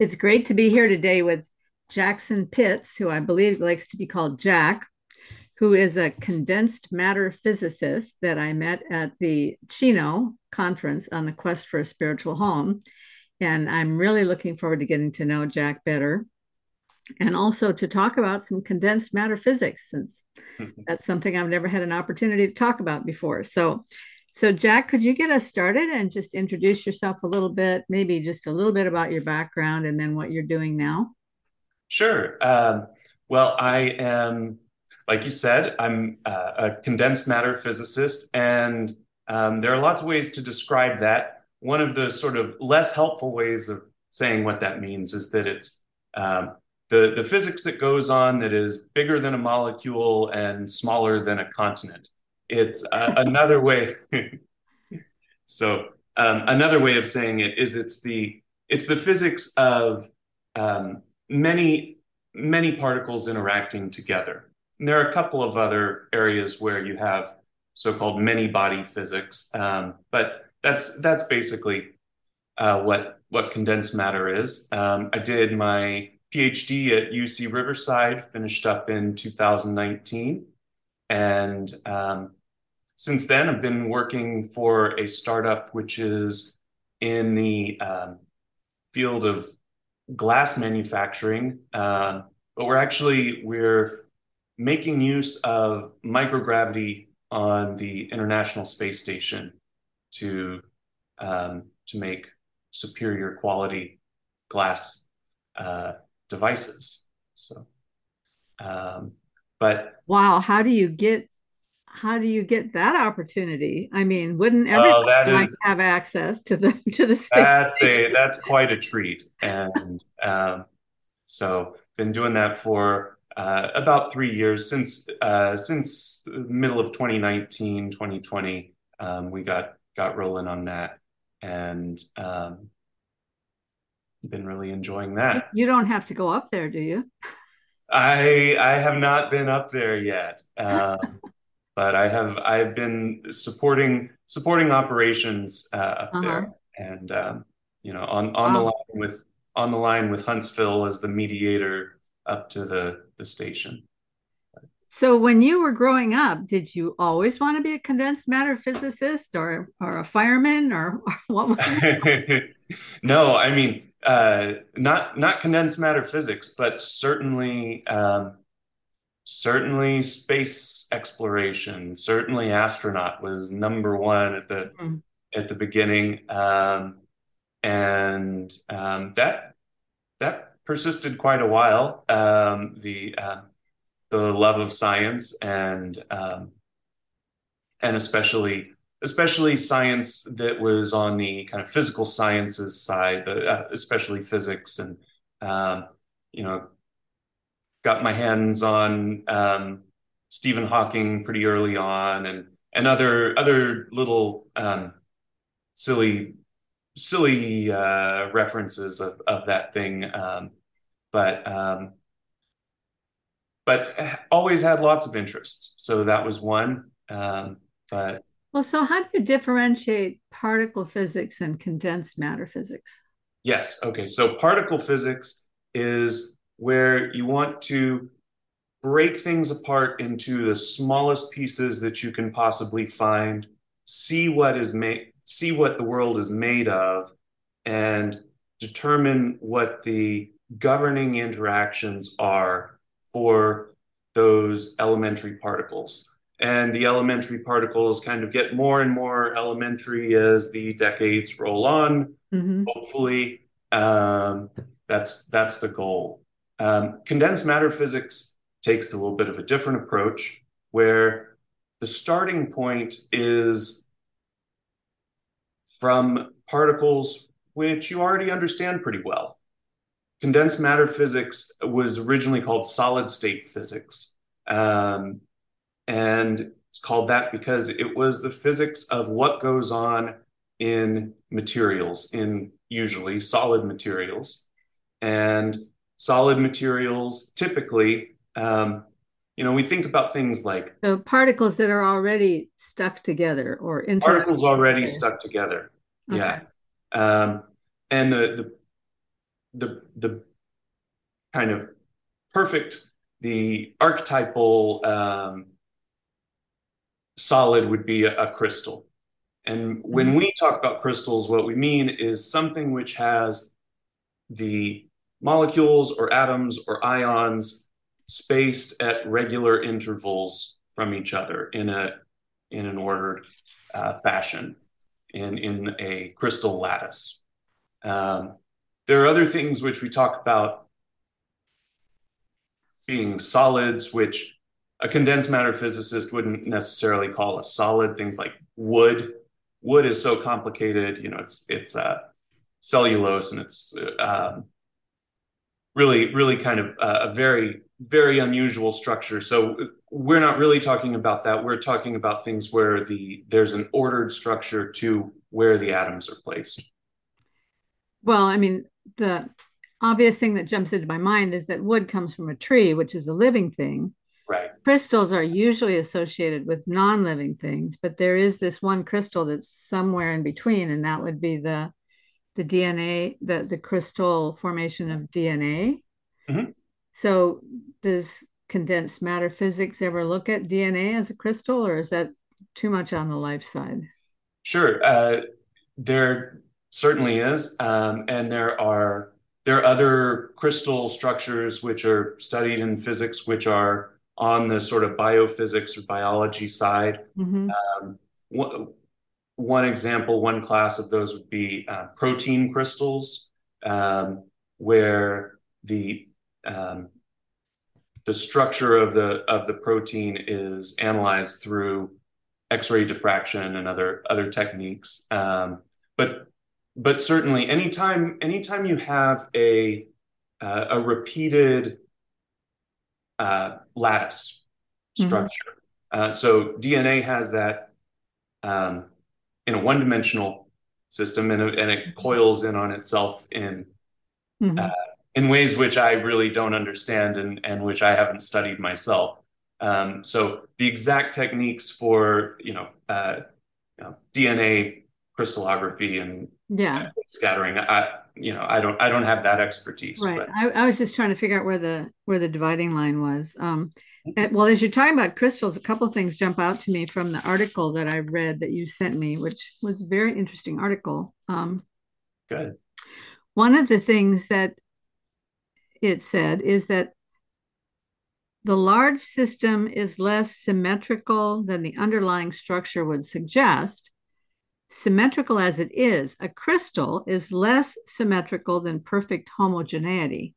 It's great to be here today with Jackson Pitts, who I believe likes to be called Jack, who is a condensed matter physicist that I met at the Chino conference on the quest for a spiritual home. And I'm really looking forward to getting to know Jack better and also to talk about some condensed matter physics, since that's something I've never had an opportunity to talk about before. So, so, Jack, could you get us started and just introduce yourself a little bit, maybe just a little bit about your background and then what you're doing now? Sure. Um, well, I am, like you said, I'm uh, a condensed matter physicist, and um, there are lots of ways to describe that. One of the sort of less helpful ways of saying what that means is that it's um, the, the physics that goes on that is bigger than a molecule and smaller than a continent. It's uh, another way. so um, another way of saying it is it's the it's the physics of um, many many particles interacting together. And there are a couple of other areas where you have so-called many body physics, um, but that's that's basically uh, what what condensed matter is. Um, I did my PhD at UC Riverside, finished up in 2019, and um, since then, I've been working for a startup which is in the um, field of glass manufacturing, uh, but we're actually we're making use of microgravity on the International Space Station to um, to make superior quality glass uh, devices. So, um, but wow, how do you get how do you get that opportunity? I mean, wouldn't everyone oh, like have access to the to the space? That's a that's quite a treat, and um, so been doing that for uh, about three years since uh, since middle of 2019 2020 um, we got got rolling on that and um, been really enjoying that you don't have to go up there do you i i have not been up there yet um, but I have I've been supporting supporting operations uh, up uh-huh. there, and um, you know on on wow. the line with on the line with Huntsville as the mediator up to the the station. So when you were growing up, did you always want to be a condensed matter physicist or or a fireman or, or what? no, I mean uh, not not condensed matter physics, but certainly um, certainly space exploration. Certainly astronaut was number one at the mm. at the beginning. Um, and um, that that persisted quite a while. Um, the uh, the love of science and um, and especially especially science that was on the kind of physical sciences side uh, especially physics and um, you know got my hands on um, Stephen Hawking pretty early on, and and other other little um, silly silly uh, references of of that thing, um, but um, but always had lots of interests. So that was one. Um, but well, so how do you differentiate particle physics and condensed matter physics? Yes. Okay. So particle physics is where you want to break things apart into the smallest pieces that you can possibly find, see what is made, see what the world is made of, and determine what the governing interactions are for those elementary particles. And the elementary particles kind of get more and more elementary as the decades roll on. Mm-hmm. Hopefully, um, that's that's the goal. Um, condensed matter physics takes a little bit of a different approach where the starting point is from particles which you already understand pretty well. Condensed matter physics was originally called solid state physics. Um, and it's called that because it was the physics of what goes on in materials, in usually solid materials. And solid materials typically um, you know we think about things like so particles that are already stuck together or particles already together. stuck together okay. yeah um, and the, the the the kind of perfect, the archetypal um, solid would be a, a crystal. And when mm-hmm. we talk about crystals, what we mean is something which has the molecules or atoms or ions spaced at regular intervals from each other in a in an ordered uh, fashion in in a crystal lattice. Um, there are other things which we talk about being solids, which a condensed matter physicist wouldn't necessarily call a solid. Things like wood. Wood is so complicated. You know, it's it's uh, cellulose and it's uh, um, really really kind of uh, a very very unusual structure. So we're not really talking about that. We're talking about things where the there's an ordered structure to where the atoms are placed. Well, I mean, the obvious thing that jumps into my mind is that wood comes from a tree, which is a living thing. Right. Crystals are usually associated with non-living things, but there is this one crystal that's somewhere in between, and that would be the the DNA, the the crystal formation of DNA. Mm-hmm. So, does condensed matter physics ever look at DNA as a crystal, or is that too much on the life side? Sure, uh, there certainly is, um, and there are there are other crystal structures which are studied in physics, which are on the sort of biophysics or biology side. Mm-hmm. Um, one, example, one class of those would be uh, protein crystals, um, where the um, the structure of the of the protein is analyzed through X-ray diffraction and other other techniques. Um, but but certainly anytime anytime you have a uh, a repeated uh, lattice mm-hmm. structure, mm-hmm. uh, so DNA has that um, in a one-dimensional system, and, and it coils in on itself in mm-hmm. Uh, in ways which I really don't understand and and which I haven't studied myself. Um, so the exact techniques for you know, uh, you know DNA crystallography and yeah scattering i you know i don't i don't have that expertise right I, I, was just trying to figure out where the where the dividing line was um well as you're talking about crystals a couple things jump out to me from the article that i read that you sent me which was a very interesting article um good one of the things that it said is that the large system is less symmetrical than the underlying structure would suggest symmetrical as it is, a crystal is less symmetrical than perfect homogeneity.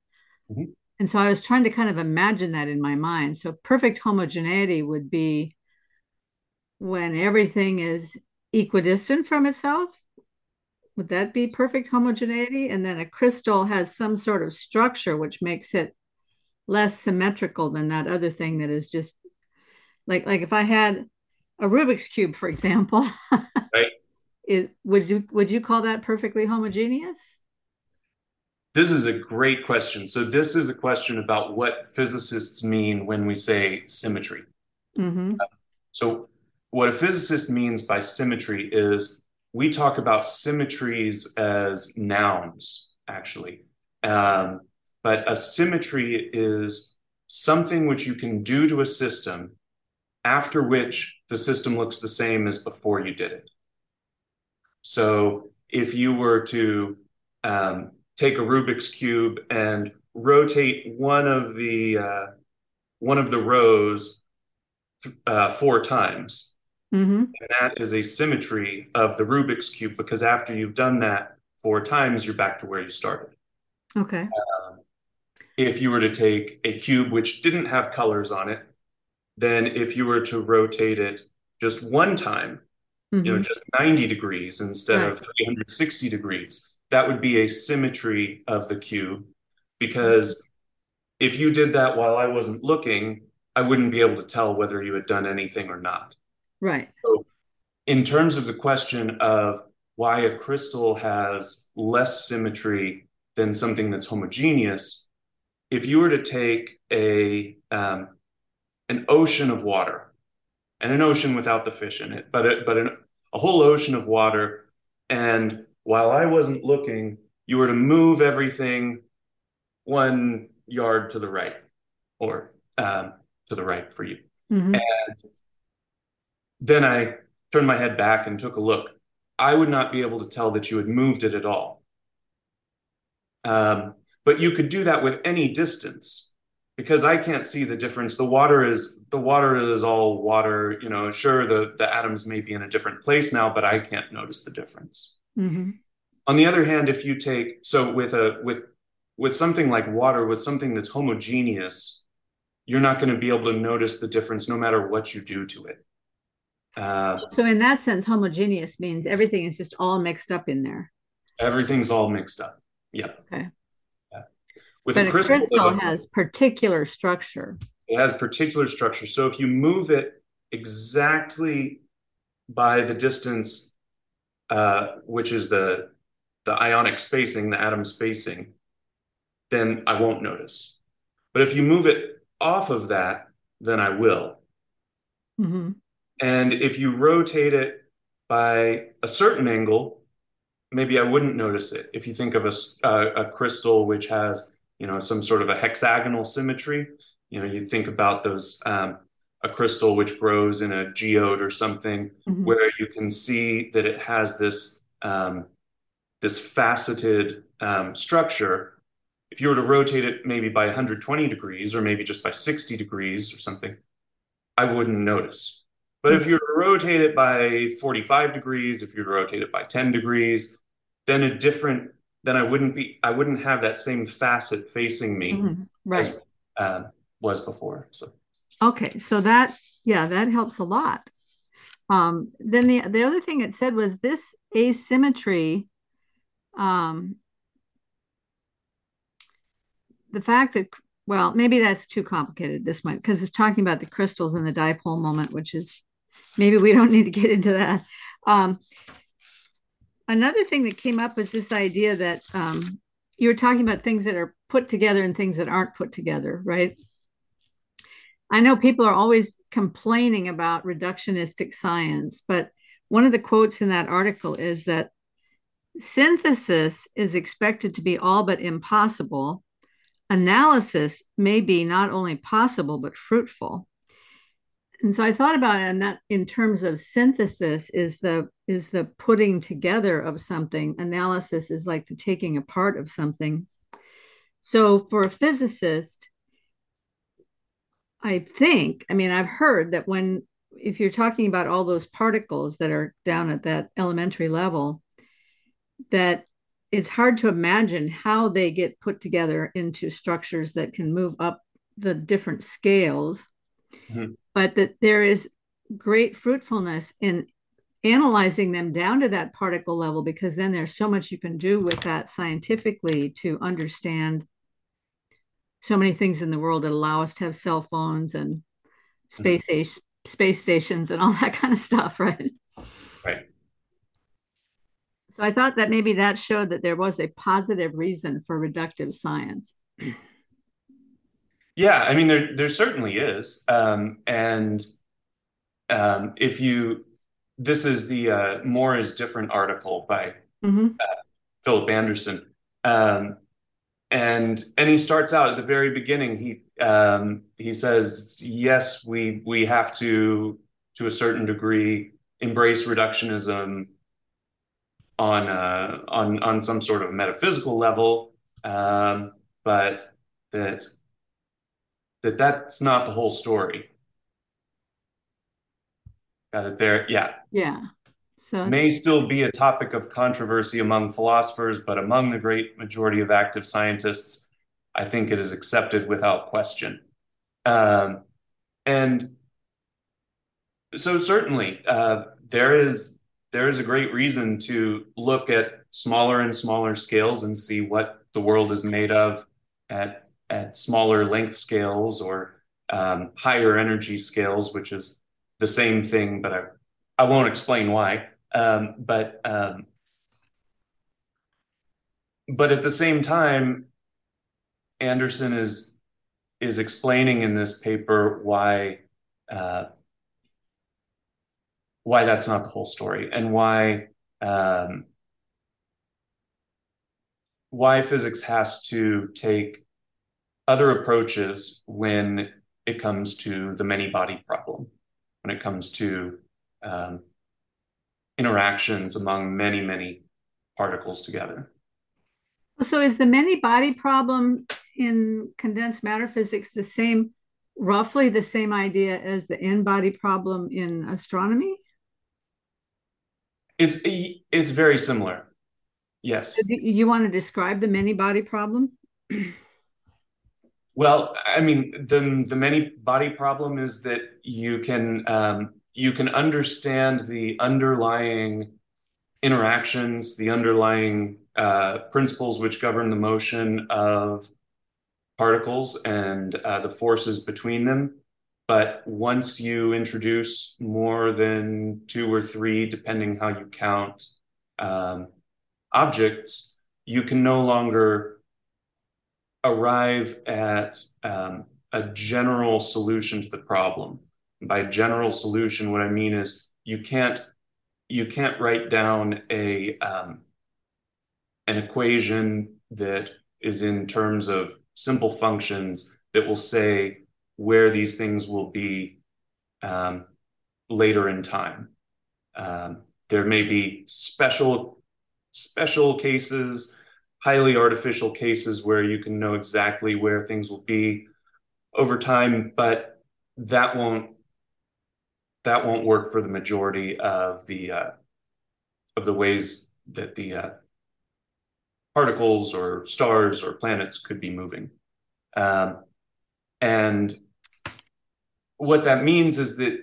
Mm-hmm. And so I was trying to kind of imagine that in my mind. So perfect homogeneity would be when everything is equidistant from itself. Would that be perfect homogeneity? And then a crystal has some sort of structure which makes it less symmetrical than that other thing that is just like like if I had a Rubik's cube, for example, right is would you would you call that perfectly homogeneous? This is a great question. So this is a question about what physicists mean when we say symmetry. Mm-hmm. so what a physicist means by symmetry is we talk about symmetries as nouns, actually. Um, but a symmetry is something which you can do to a system after which the system looks the same as before you did it. So if you were to um, take a Rubik's cube and rotate one of the uh, one of the rows uh, four times, mm-hmm. that is a symmetry of the Rubik's cube because after you've done that four times, you're back to where you started. Okay. Um, if you were to take a cube which didn't have colors on it, then if you were to rotate it just one time, mm-hmm. you know, mm-hmm. just 90 degrees instead right. of 360 degrees. That would be a symmetry of the cube because if you did that while I wasn't looking, I wouldn't be able to tell whether you had done anything or not. Right. So, in terms of the question of why a crystal has less symmetry than something that's homogeneous, if you were to take a um, an ocean of water and an ocean without the fish in it, but it, but an, a whole ocean of water. And while I wasn't looking, you were to move everything one yard to the right or um, to the right for you. Mm-hmm. And then I turned my head back and took a look. I would not be able to tell that you had moved it at all. Um, but you could do that with any distance because I can't see the difference. The water is the water is all water. You know, sure the the atoms may be in a different place now, but I can't notice the difference. Mm-hmm. On the other hand, if you take so with a with with something like water, with something that's homogeneous, you're not going to be able to notice the difference no matter what you do to it. Uh, so in that sense, homogeneous means everything is just all mixed up in there. Everything's all mixed up. Yep. Okay. Yeah. With but a crystal, a crystal has particular structure. It has particular structure. So if you move it exactly by the distance, uh, which is the the ionic spacing, the atom spacing, then I won't notice. But if you move it off of that, then I will. Mm-hmm. And if you rotate it by a certain angle, maybe I wouldn't notice it. If you think of a, a, a crystal which has, you know, some sort of a hexagonal symmetry, you know, you think about those, um, a crystal which grows in a geode or something, mm-hmm. where you can see that it has this um, this faceted um, structure. If you were to rotate it maybe by 120 degrees or maybe just by 60 degrees or something, I wouldn't notice. But if you rotate it by 45 degrees, if you rotate it by 10 degrees, then a different, then I wouldn't be, I wouldn't have that same facet facing me mm-hmm. right. as uh, was before. So, okay. So that, yeah, that helps a lot. Um, then the, the other thing it said was this asymmetry, um, the fact that well maybe that's too complicated this might because it's talking about the crystals and the dipole moment which is maybe we don't need to get into that. Um, another thing that came up was this idea that um, you were talking about things that are put together and things that aren't put together, right? I know people are always complaining about reductionistic science, but one of the quotes in that article is that synthesis is expected to be all but impossible. Analysis may be not only possible, but fruitful and so I thought about it, and that in terms of synthesis is the is the putting together of something. Analysis is like the taking apart of something. So for a physicist, I think, I mean, I've heard that when if you're talking about all those particles that are down at that elementary level, that it's hard to imagine how they get put together into structures that can move up the different scales. Mm-hmm but that there is great fruitfulness in analyzing them down to that particle level because then there's so much you can do with that scientifically to understand so many things in the world that allow us to have cell phones and space mm-hmm. space stations and all that kind of stuff right right so i thought that maybe that showed that there was a positive reason for reductive science yeah, I mean there there certainly is, um, and um, if you this is the uh, more is different article by mm-hmm. uh, Philip Anderson, um, and and he starts out at the very beginning. He um, he says yes, we we have to to a certain degree embrace reductionism on uh, on on some sort of metaphysical level, um, but that that that's not the whole story. Got it there? Yeah. Yeah. So may still be a topic of controversy among philosophers, but among the great majority of active scientists, I think it is accepted without question. Um, and so certainly uh, there is there is a great reason to look at smaller and smaller scales and see what the world is made of at at smaller length scales or um, higher energy scales, which is the same thing, but I, I won't explain why. Um, but um, but at the same time, Anderson is is explaining in this paper why uh, why that's not the whole story and why um, why physics has to take other approaches when it comes to the many body problem, when it comes to um, interactions among many, many particles together. So, is the many body problem in condensed matter physics the same, roughly the same idea as the n body problem in astronomy? It's it's very similar. Yes. You want to describe the many body problem? well, I mean, the the many body problem is that you can um, you can understand the underlying interactions, the underlying uh, principles which govern the motion of particles and uh, the forces between them. But once you introduce more than two or three, depending how you count, um, objects, you can no longer arrive at um, a general solution to the problem. By general solution, what I mean is you can't you can't write down a um, an equation that is in terms of simple functions that will say where these things will be um, later in time. Um, there may be special special cases, highly artificial cases where you can know exactly where things will be over time, but that won't that won't work for the majority of the uh, of the ways that the uh, particles or stars or planets could be moving. Um, and what that means is that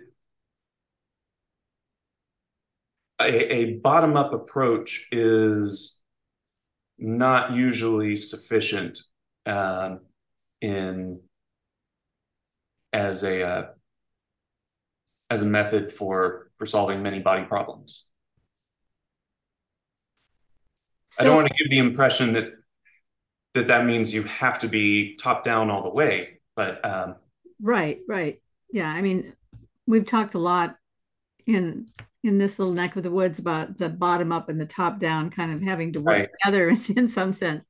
a, a bottom up approach is not usually sufficient um, in as a uh, as a method for for solving many body problems. So, I don't want to give the impression that that that means you have to be top down all the way, but um, right, right, yeah. I mean, we've talked a lot in in this little neck of the woods about the bottom up and the top down kind of having to work right. together in some sense.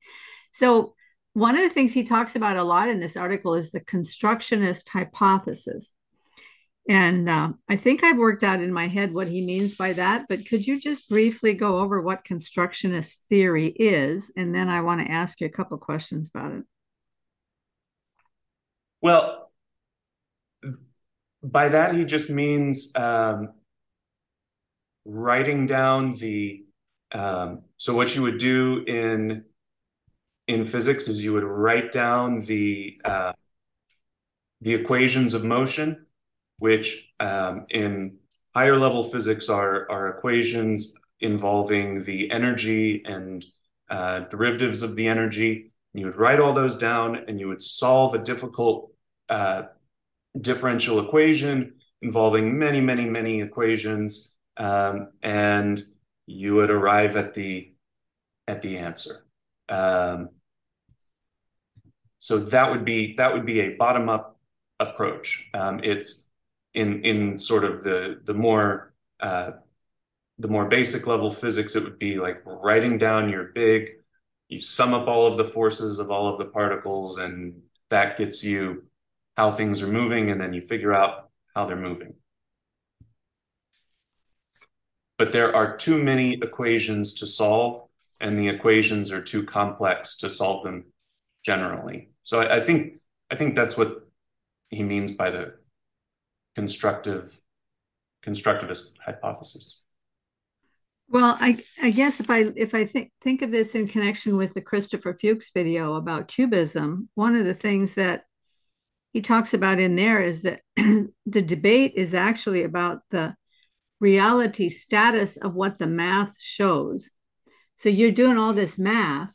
So one of the things he talks about a lot in this article is the constructionist hypothesis. And uh, I think I've worked out in my head what he means by that, but could you just briefly go over what constructionist theory is? And then I want to ask you a couple questions about it. Well, by that, he just means um, writing down the um, so what you would do in in physics is you would write down the uh, the equations of motion, which um, in higher level physics are are equations involving the energy and uh, derivatives of the energy. You would write all those down, and you would solve a difficult uh, differential equation involving many, many, many equations um, and you would arrive at the at the answer. Um, so that would be that would be a bottom up approach. Um, it's in in sort of the the more uh, the more basic level physics. It would be like writing down your big. You sum up all of the forces of all of the particles, and that gets you how things are moving, and then you figure out how they're moving but there are too many equations to solve, and the equations are too complex to solve them generally. So I, I think I think that's what he means by the constructive constructivist hypothesis. Well, I, I guess if I if I think think of this in connection with the Christopher Fuchs video about QBism, one of the things that he talks about in there is that the debate is actually about the reality status of what the math shows. So you're doing all this math.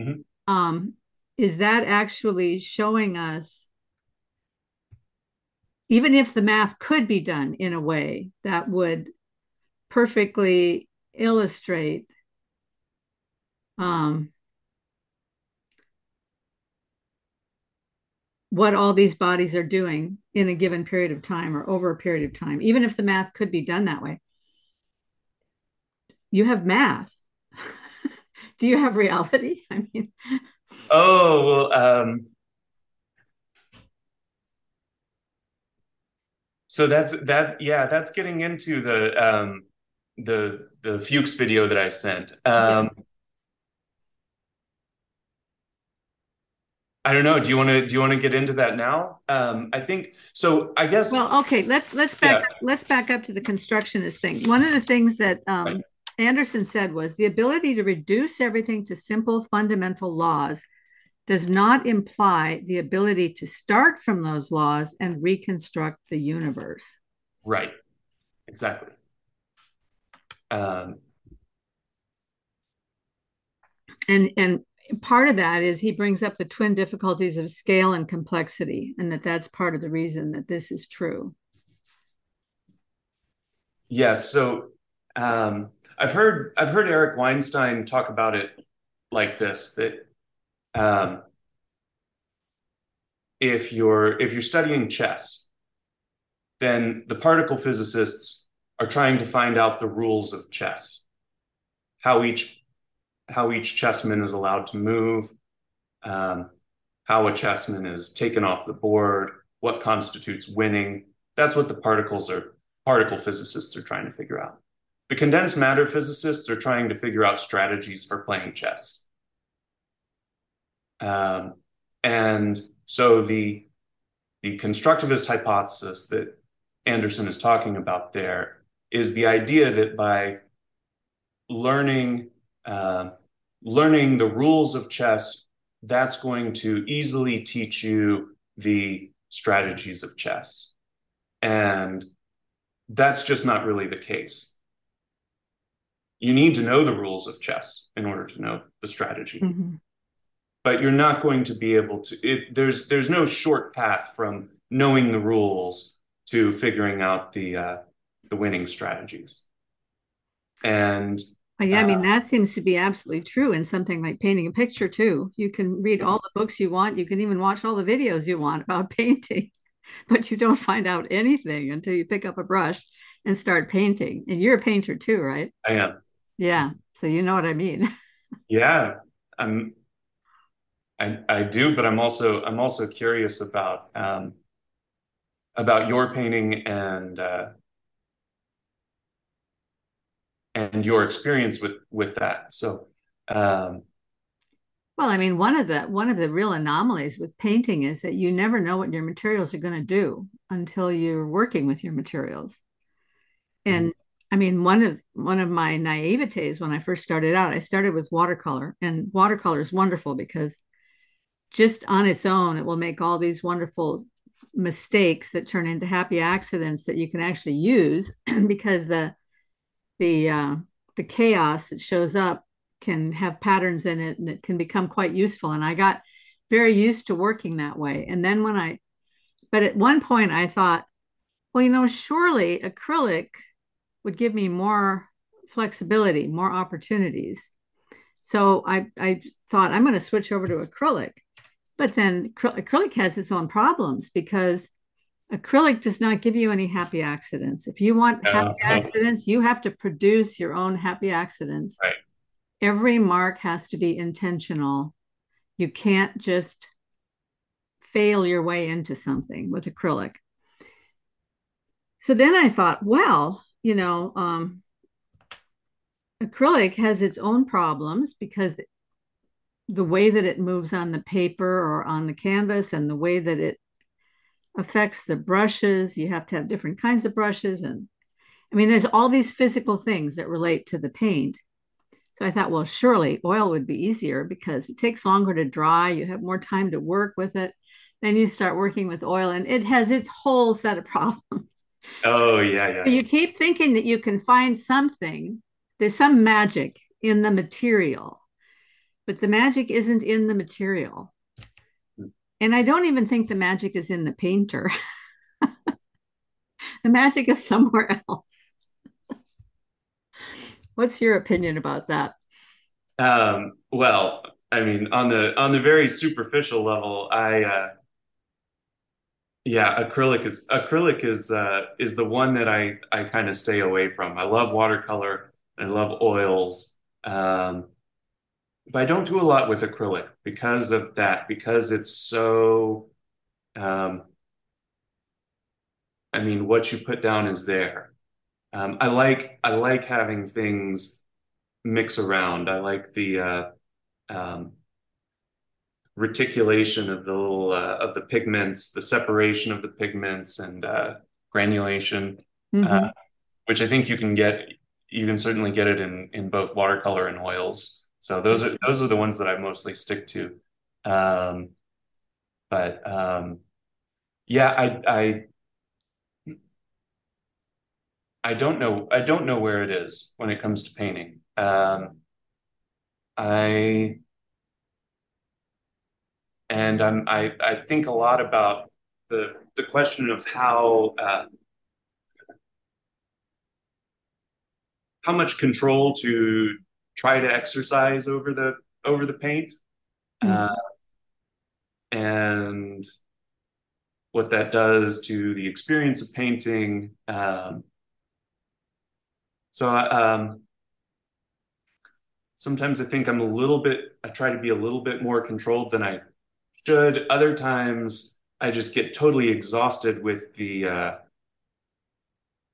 Mm-hmm. Um, is that actually showing us, even if the math could be done in a way that would perfectly illustrate um, what all these bodies are doing in a given period of time or over a period of time, even if the math could be done that way. You have math. do you have reality? I mean, oh well. Um, so that's that's yeah, that's getting into the um, the the Fuchs video that I sent. Um, yeah. I don't know. Do you want to do you want to get into that now? Um, I think so. I guess. Well, okay. Let's let's back yeah. up, let's back up to the constructionist thing. One of the things that um, right. Anderson said was the ability to reduce everything to simple fundamental laws does not imply the ability to start from those laws and reconstruct the universe. Right. Exactly. Um, and and part of that is he brings up the twin difficulties of scale and complexity and that that's part of the reason that this is true yes so um, i've heard i've heard eric weinstein talk about it like this that um, if you're if you're studying chess then the particle physicists are trying to find out the rules of chess how each how each chessman is allowed to move, um, how a chessman is taken off the board, what constitutes winning. That's what the particles are, particle physicists are trying to figure out. The condensed matter physicists are trying to figure out strategies for playing chess. Um, and so the, the constructivist hypothesis that Anderson is talking about there is the idea that by learning uh, learning the rules of chess, that's going to easily teach you the strategies of chess. And that's just not really the case. You need to know the rules of chess in order to know the strategy. Mm-hmm. But you're not going to be able to it, there's there's no short path from knowing the rules to figuring out the uh, the winning strategies. And yeah, I mean, uh, that seems to be absolutely true in something like painting a picture, too. You can read all the books you want, you can even watch all the videos you want about painting, but you don't find out anything until you pick up a brush and start painting. And you're a painter, too, right? I am. Yeah. So you know what I mean. yeah. I'm I, I do, but I'm also I'm also curious about um, about your painting and uh, and your experience with with that. So, um, well, I mean, one of the one of the real anomalies with painting is that you never know what your materials are going to do until you're working with your materials. And mm-hmm. I mean, one of one of my naivetes when I first started out, I started with watercolor, and watercolor is wonderful because just on its own, it will make all these wonderful mistakes that turn into happy accidents that you can actually use because the the uh, the chaos that shows up can have patterns in it and it can become quite useful. And i got very used to working that way. And then when i but at one point i thought well you know surely acrylic would give me more flexibility more opportunities. So i i thought i'm going to switch over to acrylic but then acrylic has its own problems because acrylic does not give you any happy accidents. If you want happy uh, accidents, you have to produce your own happy accidents. Right. Every mark has to be intentional. You can't just fail your way into something with acrylic. So then I thought, well, you know, um, acrylic has its own problems because the way that it moves on the paper or on the canvas and the way that it affects the brushes. You have to have different kinds of brushes. And I mean, there's all these physical things that relate to the paint. So I thought, well, surely oil would be easier because it takes longer to dry. You have more time to work with it. Then you start working with oil, and it has its whole set of problems. Oh, yeah, yeah. you keep thinking that you can find something, there's some magic in the material, but the magic isn't in the material. And I don't even think the magic is in the painter. the magic is somewhere else. What's your opinion about that? Um, well, I mean, on the on the very superficial level, I uh, yeah, acrylic is acrylic is uh, is the one that I I kind of stay away from. I love watercolor. I love oils. Um, but I don't do a lot with acrylic because of that, because it's so, um, I mean, what you put down is there. Um, I like I like having things mix around. I like the uh, um, reticulation of the little uh, of the pigments, the separation of the pigments, and uh, granulation, mm-hmm. Uh, which I think you can get. You can certainly get it in in both watercolor and oils. So those are those are the ones that I mostly stick to. Um, but um, yeah, I I I don't know I don't know where it is when it comes to painting. Um, I and I'm I I think a lot about the the question of how uh, how much control to try to exercise over the over the paint. Mm-hmm. uh, and what that does to the experience of painting um, so um, sometimes i think i'm a little bit i try to be a little bit more controlled than i should. Other times i just get totally exhausted with the uh,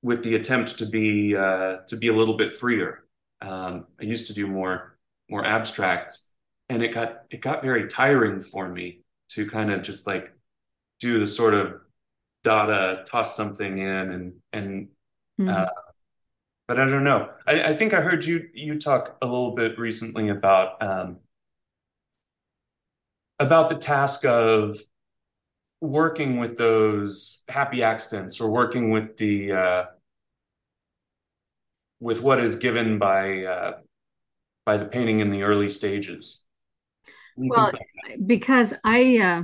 with the attempt to be uh, to be a little bit freer um, I used to do more more abstracts, and it got it got very tiring for me to kind of just like do the sort of data, toss something in, and and. Mm-hmm. Uh, but I don't know. I, I, think I heard you you talk a little bit recently about um, about the task of working with those happy accidents or working with the uh, with what is given by uh, by the painting in the early stages? Well, because I uh,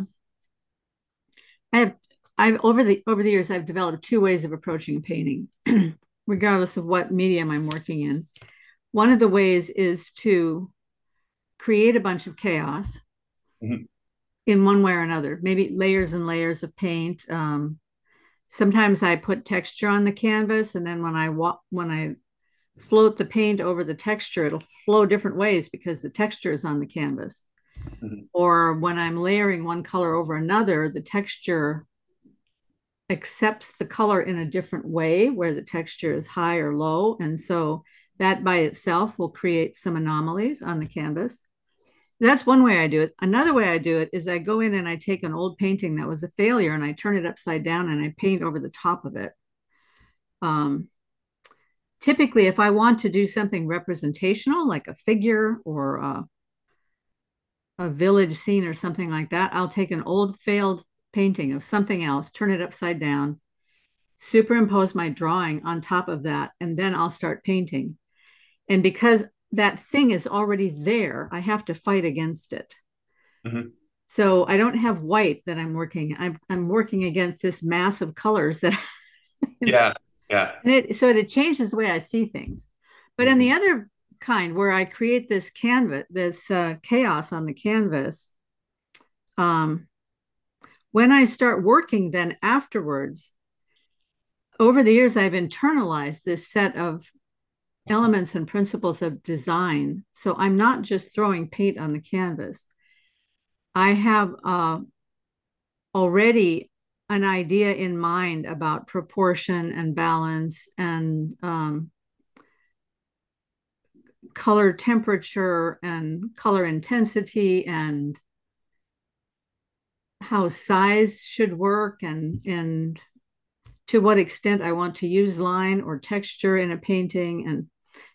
I have I've over the over the years I've developed two ways of approaching a painting, regardless of what medium I'm working in. One of the ways is to create a bunch of chaos mm-hmm. in one way or another, maybe layers and layers of paint. Um, sometimes I put texture on the canvas, and then when I wa- when I float the paint over the texture, it'll flow different ways because the texture is on the canvas. Mm-hmm. Or when I'm layering one color over another, the texture accepts the color in a different way where the texture is high or low. And so that by itself will create some anomalies on the canvas. That's one way I do it. Another way I do it is I go in and I take an old painting that was a failure and I turn it upside down and I paint over the top of it. Um, typically if i want to do something representational like a figure or a, a, village scene or something like that i'll take an old failed painting of something else turn it upside down superimpose my drawing on top of that and then i'll start painting. And because that thing is already there i have to fight against it. Mm-hmm. so i don't have white that i'm working i'm, I'm working against this mass of colors that yeah yeah. And it, so it changes the way I see things. But in the mm-hmm. other kind, where I create this canvas, this uh, chaos on the canvas, um, when I start working, then afterwards, over the years, I've internalized this set of elements and principles of design. So I'm not just throwing paint on the canvas. I have uh, already an idea in mind about proportion and balance and um, color temperature and color intensity and how size should work and and to what extent I want to use line or texture in a painting and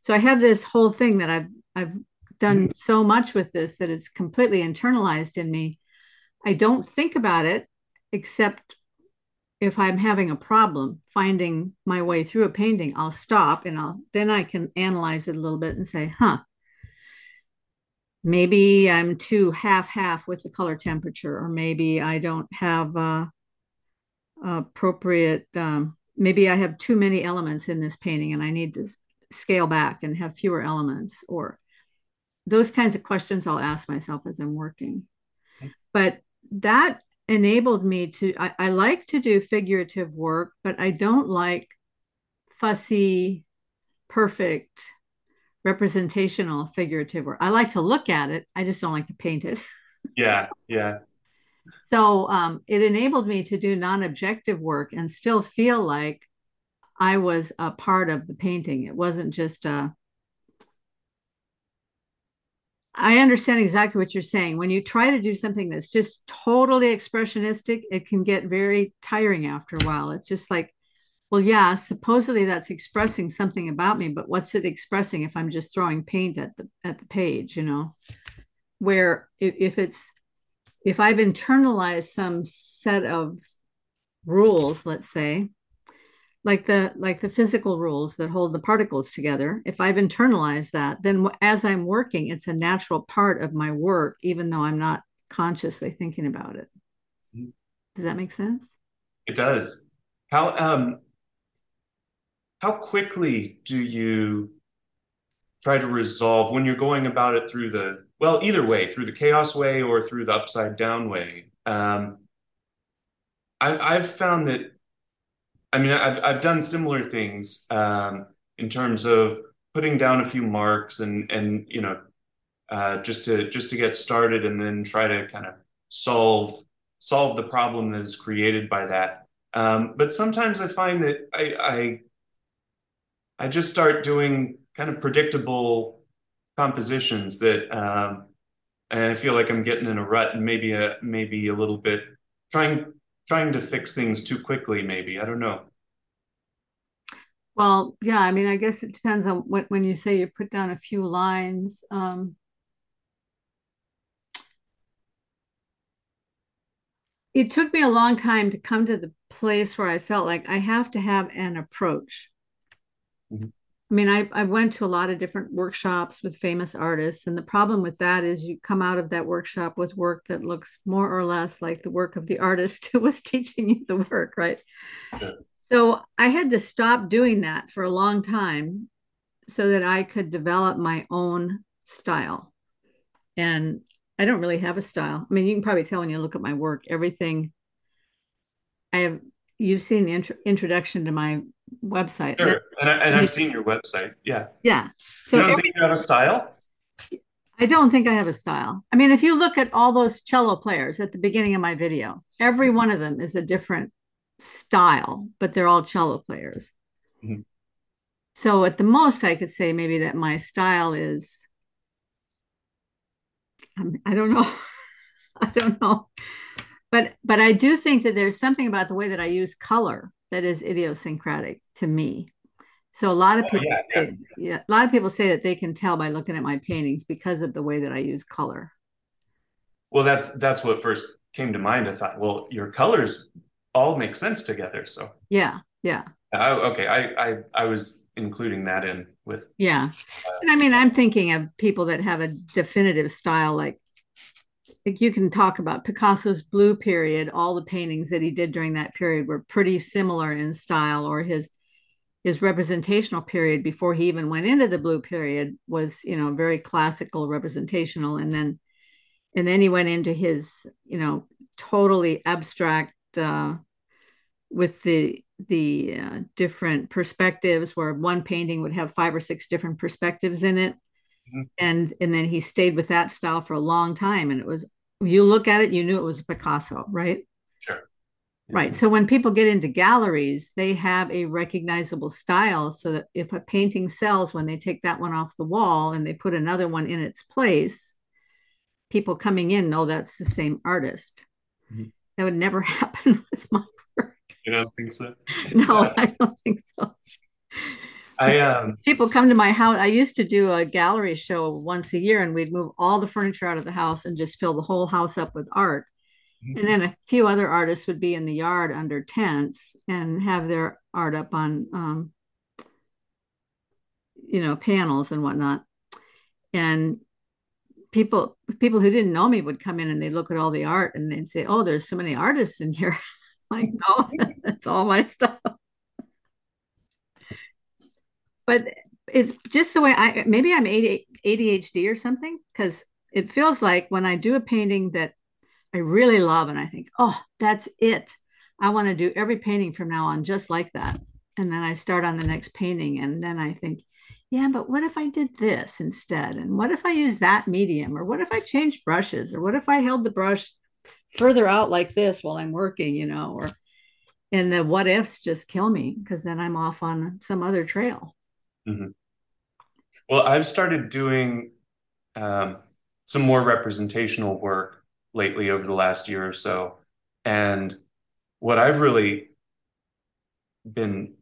so I have this whole thing that I've I've done mm-hmm. so much with this that it's completely internalized in me. I don't think about it except if I'm having a problem finding my way through a painting, I'll stop and I'll then I can analyze it a little bit and say, huh, maybe I'm too half half with the color temperature, or maybe I don't have uh, appropriate, um, maybe I have too many elements in this painting and I need to scale back and have fewer elements, or those kinds of questions I'll ask myself as I'm working. But that enabled me to I, I, like to do figurative work but i don't like fussy perfect representational figurative work. I like to look at it. I just don't like to paint it. yeah, yeah. So um, it enabled me to do non-objective work and still feel like I was a part of the painting. It wasn't just a. I understand exactly what you're saying. When you try to do something that's just totally expressionistic, it can get very tiring after a while. It's just like well, yeah, supposedly that's expressing something about me, but what's it expressing if I'm just throwing paint at the at the page, you know? Where if, if it's if I've internalized some set of rules, let's say, like the like the physical rules that hold the particles together, if I've internalized that, then as I'm working, it's a natural part of my work, even though I'm not consciously thinking about it. Mm-hmm. Does that make sense? It does. How um how quickly do you try to resolve when you're going about it through the well either way through the chaos way or through the upside down way um, I, I, have found that i mean i've, I've done similar things um, in terms of putting down a few marks and and you know uh, just to just to get started and then try to kind of solve solve the problem that is created by that. Um, but sometimes i find that I, I I just start doing kind of predictable compositions that, um, and I feel like I'm getting in a rut and maybe a maybe a little bit trying trying to fix things too quickly. Maybe I don't know. Well, yeah, I mean, I guess it depends on what when you say you put down a few lines. Um, it took me a long time to come to the place where I felt like I have to have an approach. Mm-hmm. I mean, I, I went to a lot of different workshops with famous artists. And the problem with that is you come out of that workshop with work that looks more or less like the work of the artist who was teaching you the work, right? Yeah. So I had to stop doing that for a long time so that I could develop my own style. And I don't really have a style. I mean, you can probably tell when you look at my work, everything I have, you've seen the intro, introduction to my website. Sure. And, I, I've seen your website. Yeah. Yeah. So you don't every, think you have a style? I don't think I have a style. I mean, if you look at all those cello players at the beginning of my video, every one of them is a different style, but they're all cello players. Mm-hmm. So at the most, I could say maybe that my style is. I don't know. I don't know. But but I do think that there's something about the way that I use color that is idiosyncratic to me. So a lot of oh, people, yeah, say, yeah. yeah, a lot of people say that they can tell by looking at my paintings because of the way that I use color. Well, that's that's what first came to mind. I thought, well, your colors all make sense together. So yeah, yeah. Oh, okay. I, I I was including that in with yeah. Uh, and I mean, I'm thinking of people that have a definitive style, like you can talk about Picasso's blue period. All the paintings that he did during that period were pretty similar in style, or his his representational period before he even went into the blue period was, you know, very classical representational, and then and then he went into his, you know, totally abstract uh, with the the uh, different perspectives, where one painting would have five or six different perspectives in it Mm-hmm. And and then he stayed with that style for a long time. And it was you look at it, you knew it was Picasso, right? Sure. Right. So when people get into galleries, they have a recognizable style. So that if a painting sells when they take that one off the wall and they put another one in its place, people coming in know that's the same artist. Mm-hmm. That would never happen with my work. You don't think so? no, I don't think so. I um people come to my house. I used to do a gallery show once a year, and we'd move all the furniture out of the house and just fill the whole house up with art. Mm-hmm. And then a few other artists would be in the yard under tents and have their art up on, um, you know, panels and whatnot. And people people who didn't know me would come in and they'd look at all the art and they'd say, "Oh, there's so many artists in here." like, no, that's all my stuff but it's just the way I maybe I'm ADHD or something because it feels like when I do a painting that I really love and I think, oh, that's it. I want to do every painting from now on just like that. And then I start on the next painting and then I think, yeah, but what if I did this instead? And what if I use that medium? Or what if I changed brushes? Or what if I held the brush further out like this while I'm working, you know? Or and the what ifs just kill me because then I'm off on some other trail. Mm-hmm. Well, I've started doing um, some more representational work lately over the last year or so. And what I've really been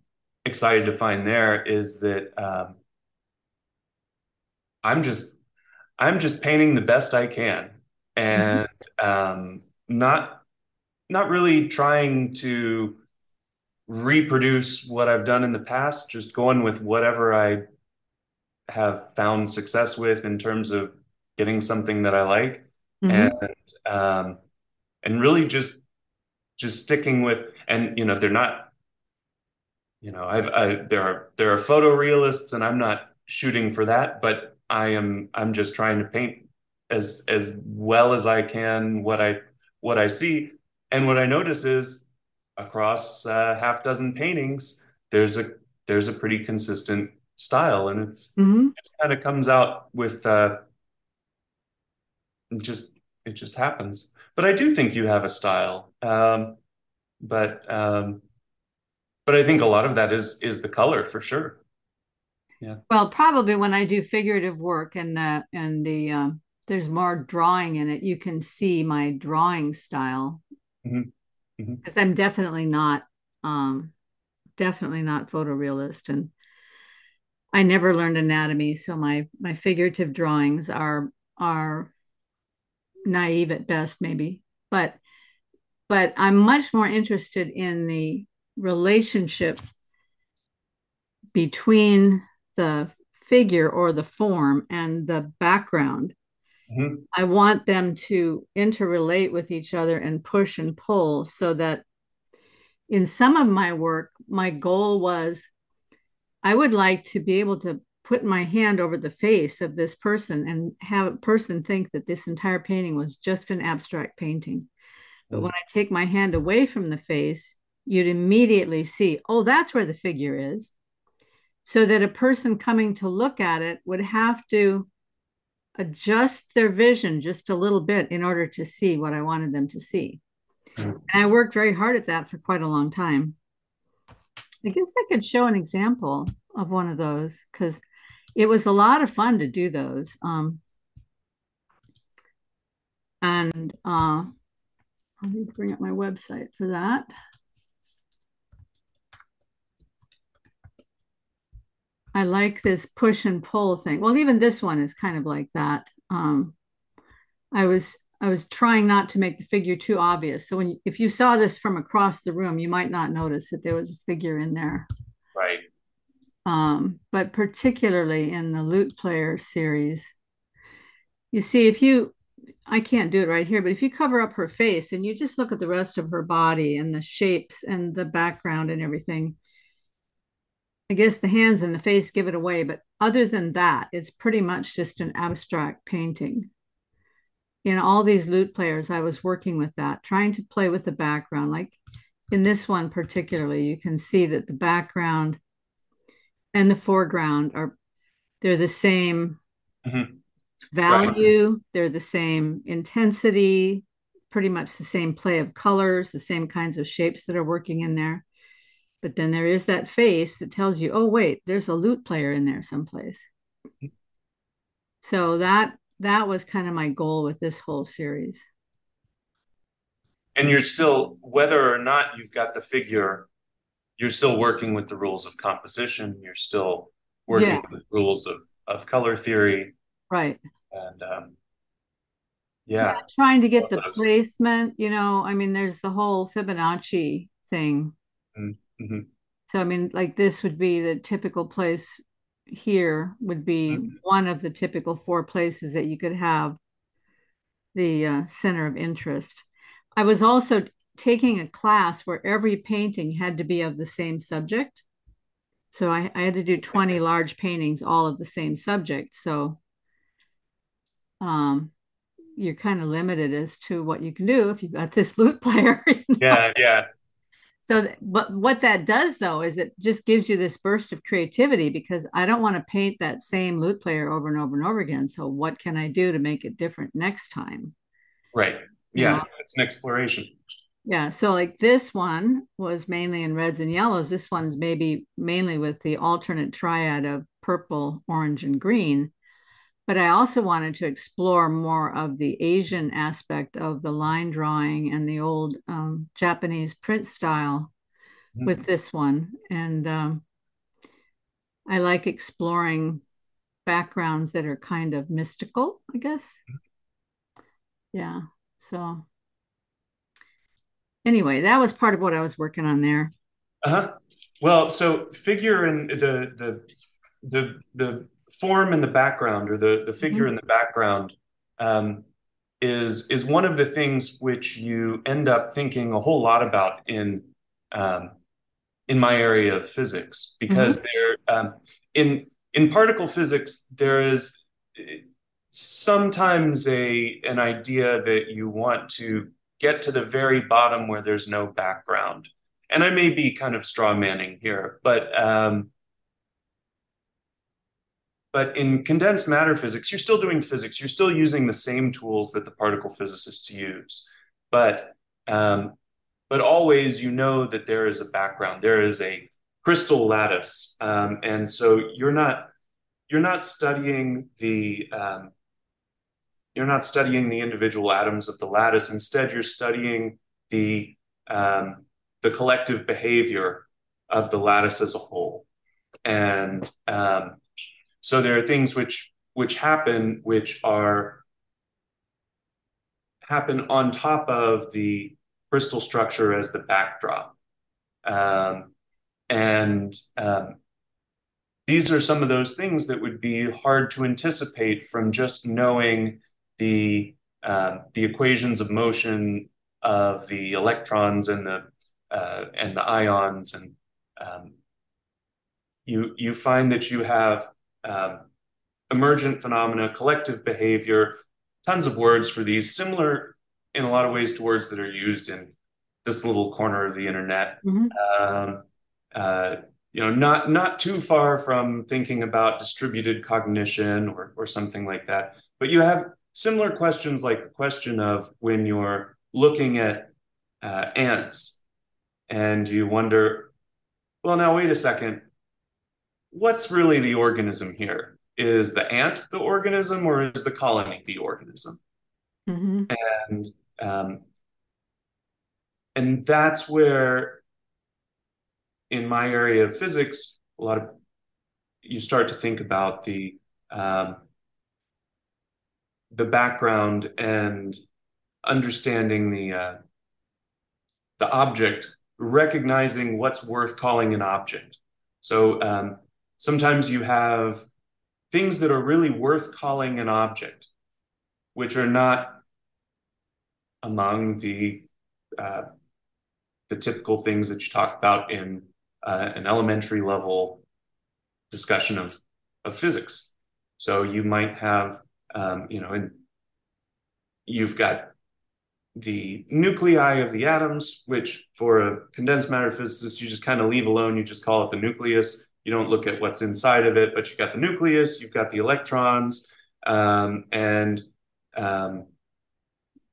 excited to find there is that um, I'm just I'm just painting the best I can and um, not not really trying to reproduce what I've done in the past, just going with whatever I have found success with in terms of getting something that I like mm-hmm. and um, and really just just sticking with and you know they're not you know I've I, there are there are photorealists and I'm not shooting for that but I am I'm just trying to paint as as well as I can what I what I see and what I notice is across a half dozen paintings there's a there's a pretty consistent style and it's mm-hmm. it kind of comes out with uh just it just happens. But I do think you have a style um but um but I think a lot of that is is the color for sure. Yeah. Well probably when i do figurative work and the and the uh, there's more drawing in it you can see my drawing style because mm-hmm. mm-hmm. i'm definitely not um definitely not photorealist and i never learned anatomy so my my figurative drawings are are naive at best maybe but but i'm much more interested in the relationship between the figure or the form and the background. Mm-hmm. I want them to interrelate with each other and push and pull so that in some of my work, my goal was I would like to be able to put my hand over the face of this person and have a person think that this entire painting was just an abstract painting. But mm-hmm. when I take my hand away from the face, you'd immediately see, oh, that's where the figure is so that a person coming to look at it would have to adjust their vision just a little bit in order to see what I wanted them to see. Mm-hmm. And I worked very hard at that for quite a long time. I guess I could show an example of one of those because it was a lot of fun to do those. Um, and uh, let me bring up my website for that. I like this push and pull thing. Well, even this one is kind of like that. Um, I was I was trying not to make the figure too obvious. So when if you saw this from across the room, you might not notice that there was a figure in there. Right. Um, but particularly in the lute player series, you see if you I can't do it right here, but if you cover up her face and you just look at the rest of her body and the shapes and the background and everything, I guess the hands and the face give it away, but other than that, it's pretty much just an abstract painting. In all these lute players, I was working with that, trying to play with the background. Like in this one particularly, you can see that the background and the foreground are they're the same mm-hmm. value, right. they're the same intensity, pretty much the same play of colors, the same kinds of shapes that are working in there. But then there is that face that tells you, oh, wait, there's a lute player in there someplace. So that that was kind of my goal with this whole series. And you're still, whether or not you've got the figure, you're still working with the rules of composition. You're still working yeah. with rules of of color theory. Right. And um, yeah. yeah. Trying to get the placement, you know, I mean, there's the whole Fibonacci thing. Mm. Mm-hmm. So I mean, like this would be the typical place here would be mm-hmm. one of the typical four places that you could have the uh, center of interest. I was also taking a class where every painting had to be of the same subject. So I, I had to do 20 large paintings, all of the same subject. So um, you're kind of limited as to what you can do if you've got this lute player. You know? Yeah, yeah. So, but what that does though is it just gives you this burst of creativity because I don't want to paint that same lute player over and over and over again. So, what can I do to make it different next time? Right. Yeah, you know? it's an exploration. Yeah. So, like this one was mainly in reds and yellows. This one's maybe mainly with the alternate triad of purple, orange, and green. But I also wanted to explore more of the Asian aspect of the line drawing and the old um, Japanese print style mm-hmm. with this one. And um, I like exploring backgrounds that are kind of mystical, I guess. Yeah. So anyway, that was part of what I was working on there. Uh huh. Well, so figure in the the the the form in the background or the the figure mm-hmm. in the background um, is is one of the things which you end up thinking a whole lot about in um, in my area of physics because mm-hmm. there um, in in particle physics there is sometimes a an idea that you want to get to the very bottom where there's no background. And I may be kind of straw manning here, but um, but in condensed matter physics, you're still doing physics. You're still using the same tools that the particle physicists use, but um, but always you know that there is a background. There is a crystal lattice, um, and so you're not you're not studying the um, you're not studying the individual atoms of the lattice. Instead, you're studying the um, the collective behavior of the lattice as a whole. And um, so there are things which which happen which are happen on top of the crystal structure as the backdrop. Um, and um, these are some of those things that would be hard to anticipate from just knowing the um, the equations of motion of the electrons and the uh, and the ions, and um, you you find that you have um, emergent phenomena, collective behavior, tons of words for these, similar in a lot of ways to words that are used in this little corner of the internet. Mm-hmm. Um, uh, you know, not not too far from thinking about distributed cognition or or something like that. But you have similar questions like the question of when you're looking at uh, ants and you wonder, well, now wait a second, what's really the organism here? Is the ant the organism or is the colony the organism? Mm-hmm. And um, and that's where, in my area of physics, a lot of you start to think about the um, the background and understanding the uh, the object, recognizing what's worth calling an object. So um, sometimes you have things that are really worth calling an object, which are not among the uh, the typical things that you talk about in uh, an elementary level discussion of of physics. So you might have um, you know, and you've got the nuclei of the atoms, which for a condensed matter physicist, you just kind of leave alone. You just call it the nucleus. You don't look at what's inside of it, but you've got the nucleus, you've got the electrons, um, and um,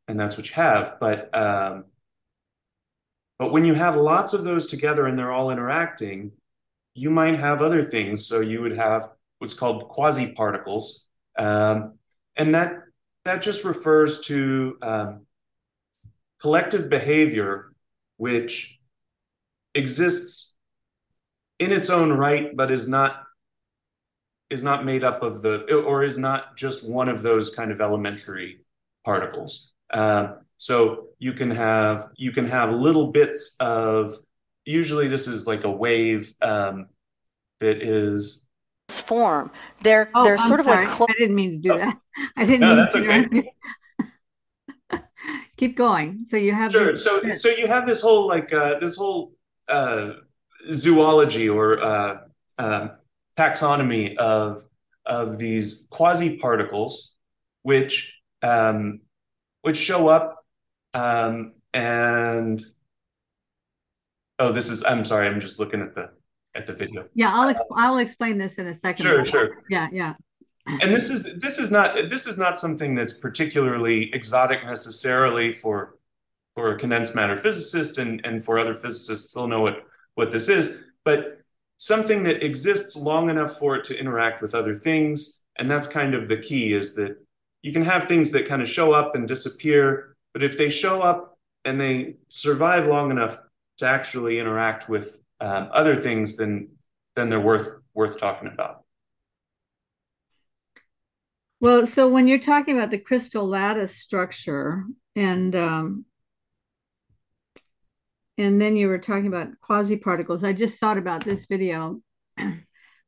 and that's what you have. But um, but when you have lots of those together and they're all interacting, you might have other things. So you would have what's called quasi particles, um, and that that just refers to um, collective behavior which exists in its own right but is not is not made up of the or is not just one of those kind of elementary particles um, so you can have you can have little bits of usually this is like a wave um, that is form. They're oh, they're I'm sort sorry. of like. Clo- I didn't mean to do that. I didn't no, mean to. Okay. Keep going. So you have sure. This, so so you have this whole like uh, this whole uh, zoology or uh, um, taxonomy of of these quasi particles, which um, which show up um, and Oh, this is. I'm sorry. I'm just looking at the at the video. Yeah, I'll ex- I'll explain this in a second. Sure, sure. Yeah, yeah. And this is this is not this is not something that's particularly exotic necessarily for for a condensed matter physicist and and for other physicists they'll know what what this is, but something that exists long enough for it to interact with other things, and that's kind of the key is that you can have things that kind of show up and disappear, but if they show up and they survive long enough to actually interact with um, other things, then then they're worth worth talking about. Well, so when you're talking about the crystal lattice structure and um, and then you were talking about quasi particles, I just thought about this video.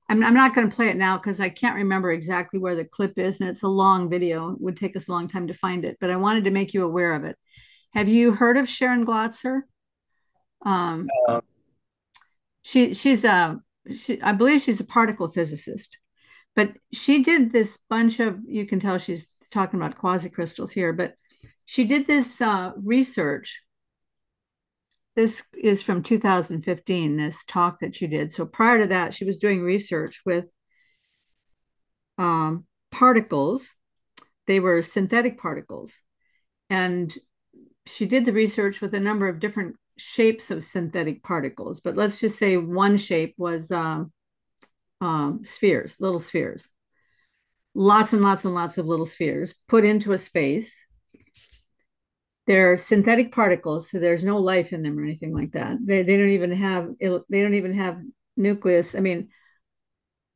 I'm, I'm not going to play it now because I can't remember exactly where the clip is, and it's a long video. It would take us a long time to find it, but I wanted to make you aware of it. Have you heard of Sharon Glotzer? Um, uh, she she's a she, I believe she's a particle physicist, but she did this bunch of you can tell she's talking about quasi crystals here, but she did this uh, research. This is from 2015. This talk that she did. So prior to that, she was doing research with um, particles. They were synthetic particles, and she did the research with a number of different shapes of synthetic particles, but let's just say one shape was um, um, spheres, little spheres. Lots and lots and lots of little spheres put into a space. They're synthetic particles, so there's no life in them or anything like that. They, they don't even have they don't even have nucleus. I mean,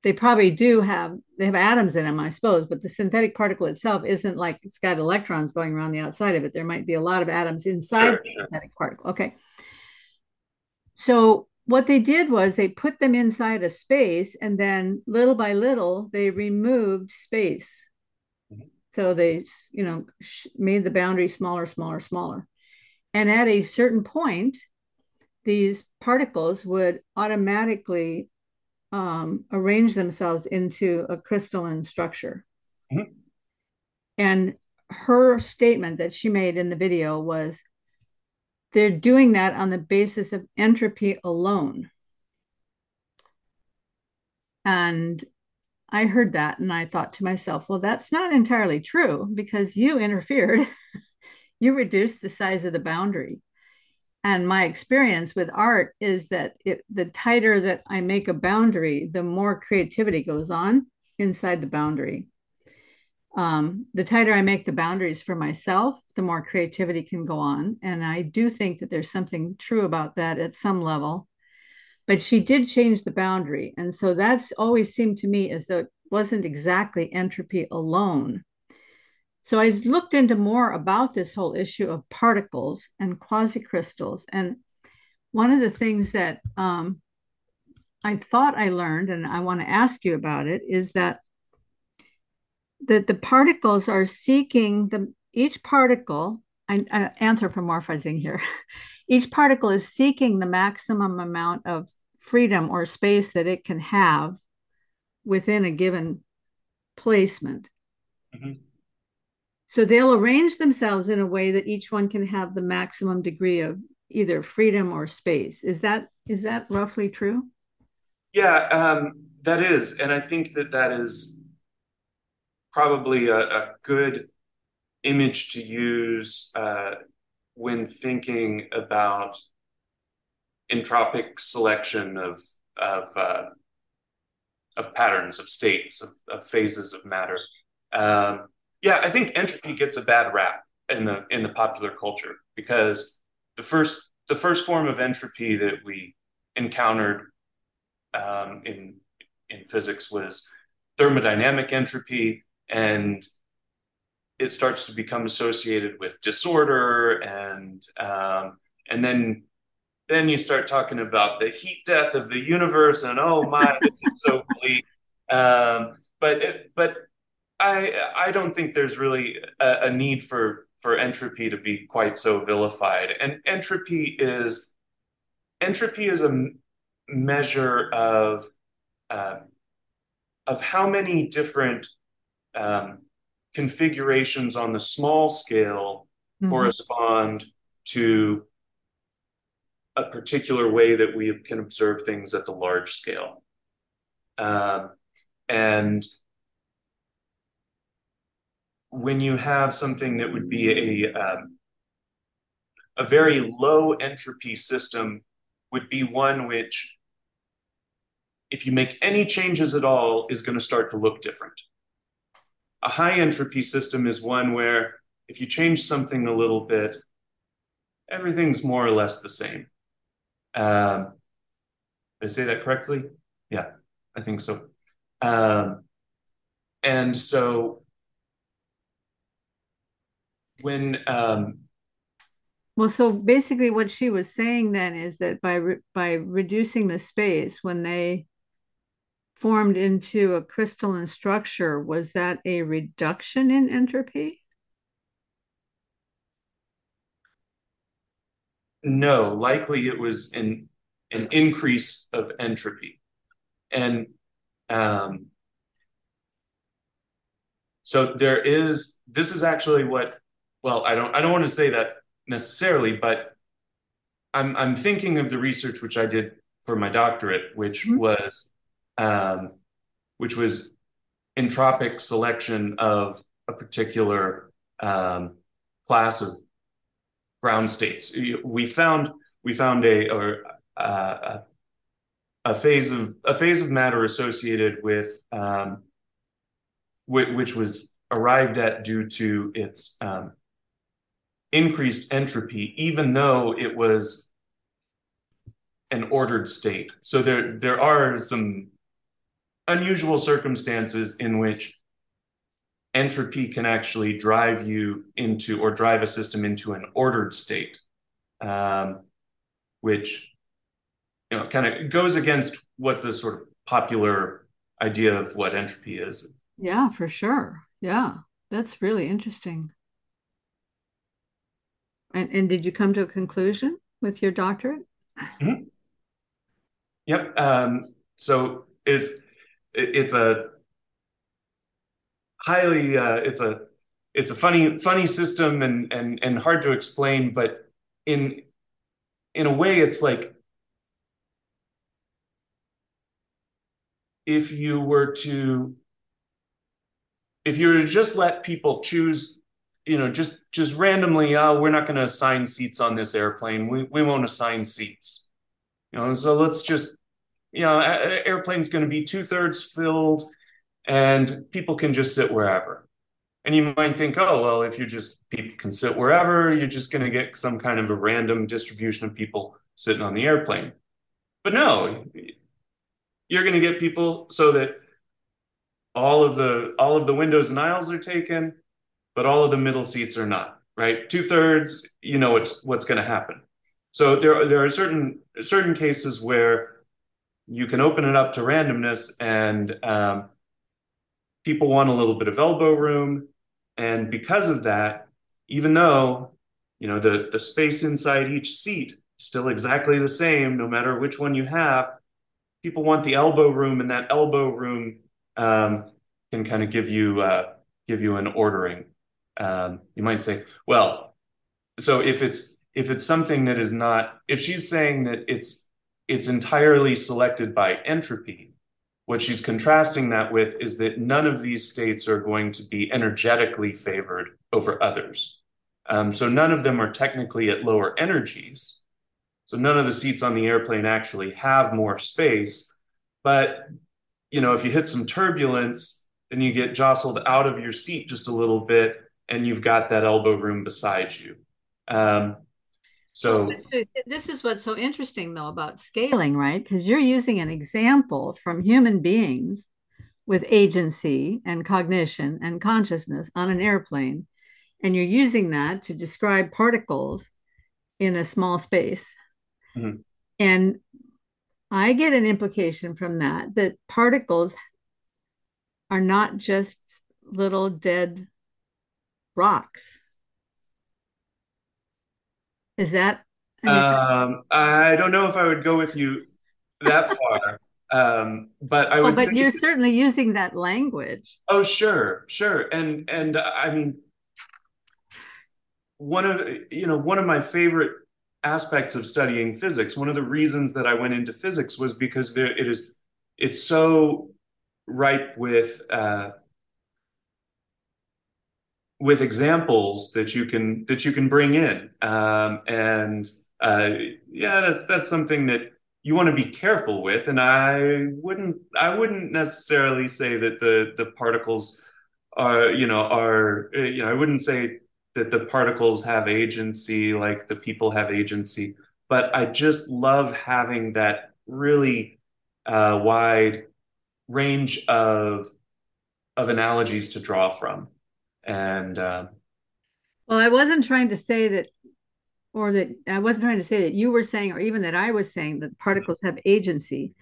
they probably do have they have atoms in them i suppose but the synthetic particle itself isn't like it's got electrons going around the outside of it there might be a lot of atoms inside sure, the synthetic particle okay so what they did was they put them inside a space and then little by little they removed space. So they you know made the boundary smaller smaller smaller and at a certain point these particles would automatically um, arrange themselves into a crystalline structure. Mm-hmm. And her statement that she made in the video was they're doing that on the basis of entropy alone. And I heard that and I thought to myself, well, that's not entirely true because you interfered. you reduced the size of the boundary. And my experience with art is that it, the tighter that i make a boundary the more creativity goes on inside the boundary. Um, the tighter i make the boundaries for myself the more creativity can go on. And i do think that there's something true about that at some level but she did change the boundary and so that's always seemed to me as though it wasn't exactly entropy alone so I looked into more about this whole issue of particles and quasicrystals. And one of the things that um, I thought I learned, and I want to ask you about it, is that that the particles are seeking the each particle. I, I'm anthropomorphizing here. each particle is seeking the maximum amount of freedom or space that it can have within a given placement. Mm-hmm. So they'll arrange themselves in a way that each one can have the maximum degree of either freedom or space. Is that is that roughly true? Yeah, um, that is, and I think that that is probably a, a good image to use uh, when thinking about entropic selection of of uh, of patterns of states of, of phases of matter. Um, yeah, I think entropy gets a bad rap in the in the popular culture because the first the first form of entropy that we encountered um, in in physics was thermodynamic entropy, and it starts to become associated with disorder, and um, and then then you start talking about the heat death of the universe, and oh my, this is so bleak. Um, but it, but I I don't think there's really a, a, need for for entropy to be quite so vilified. And entropy is entropy is a measure of uh, of how many different um, configurations on the small scale mm-hmm. correspond to a particular way that we can observe things at the large scale. Um, and when you have something that would be a um, a very low entropy system would be one which if you make any changes at all is going to start to look different a high entropy system is one where if you change something a little bit everything's more or less the same. Um, did i say that correctly? Yeah i think so. Um, and so when um, well so basically what she was saying then is that by re- by reducing the space when they formed into a crystalline structure was that a reduction in entropy no likely it was an an increase of entropy and um, so there is this is actually what well i don't i don't want to say that necessarily but i'm i'm thinking of the research which i did for my doctorate which mm-hmm. was um, which was entropic selection of a particular um, class of ground states we found we found a or uh, a phase of a phase of matter associated with um, which was arrived at due to its um, increased entropy, even though it was an ordered state. So there there are some unusual circumstances in which entropy can actually drive you into or drive a system into an ordered state, um, which you know kind of goes against what the sort of popular idea of what entropy is. Yeah, for sure. Yeah, that's really interesting. And, and did you come to a conclusion with your doctorate? Mm-hmm. Yep. Um, so it's it, it's a highly uh, it's a it's a funny funny system and and and hard to explain, but in in a way, it's like if you were to if you were to just let people choose you know just just randomly oh we're not going to assign seats on this airplane. We, we won't assign seats. You know so let's just you know airplane's going to be two-thirds filled and people can just sit wherever. And you might think oh well if you just people can sit wherever you're just going to get some kind of a random distribution of people sitting on the airplane. But no you're going to get people so that all of the all of the windows and aisles are taken but all of the middle seats are not right? Two thirds you know what's what's going to happen. So there there are certain certain cases where you can open it up to randomness and um, people want a little bit of elbow room and because of that even though you know the the space inside each seat is still exactly the same no matter which one you have people want the elbow room and that elbow room um, can kind of give you uh, give you an ordering. Um, you might say, well, so if it's if it's something that is not, if she's saying that it's it's entirely selected by entropy, what she's contrasting that with is that none of these states are going to be energetically favored over others. Um, so none of them are technically at lower energies. So none of the seats on the airplane actually have more space. But you know, if you hit some turbulence, then you get jostled out of your seat just a little bit, and you've got that elbow room beside you. Um, so, so this is what's so interesting though about scaling, right? Because you're using an example from human beings with agency and cognition and consciousness on an airplane, and you're using that to describe particles in a small space. Mm-hmm. And I get an implication from that that particles are not just little dead rocks. Is that? Um, I don't know if I would go with you that far. Um, but I oh, would. Oh, but you're certainly using that language. Oh, sure, sure, and and I mean, one of you know one of my favorite aspects of studying physics. One of the reasons that I went into physics was because there, it is it's so ripe with uh, with examples that you can that you can bring in, um, and uh, yeah, that's that's something that you want to be careful with. And I wouldn't I wouldn't necessarily say that the the particles are you know are you know I wouldn't say that the particles have agency like the people have agency, but I just love having that really uh, wide range of of analogies to draw from and uh, well i wasn't trying to say that or that i wasn't trying to say that you were saying or even that i was saying that particles have agency.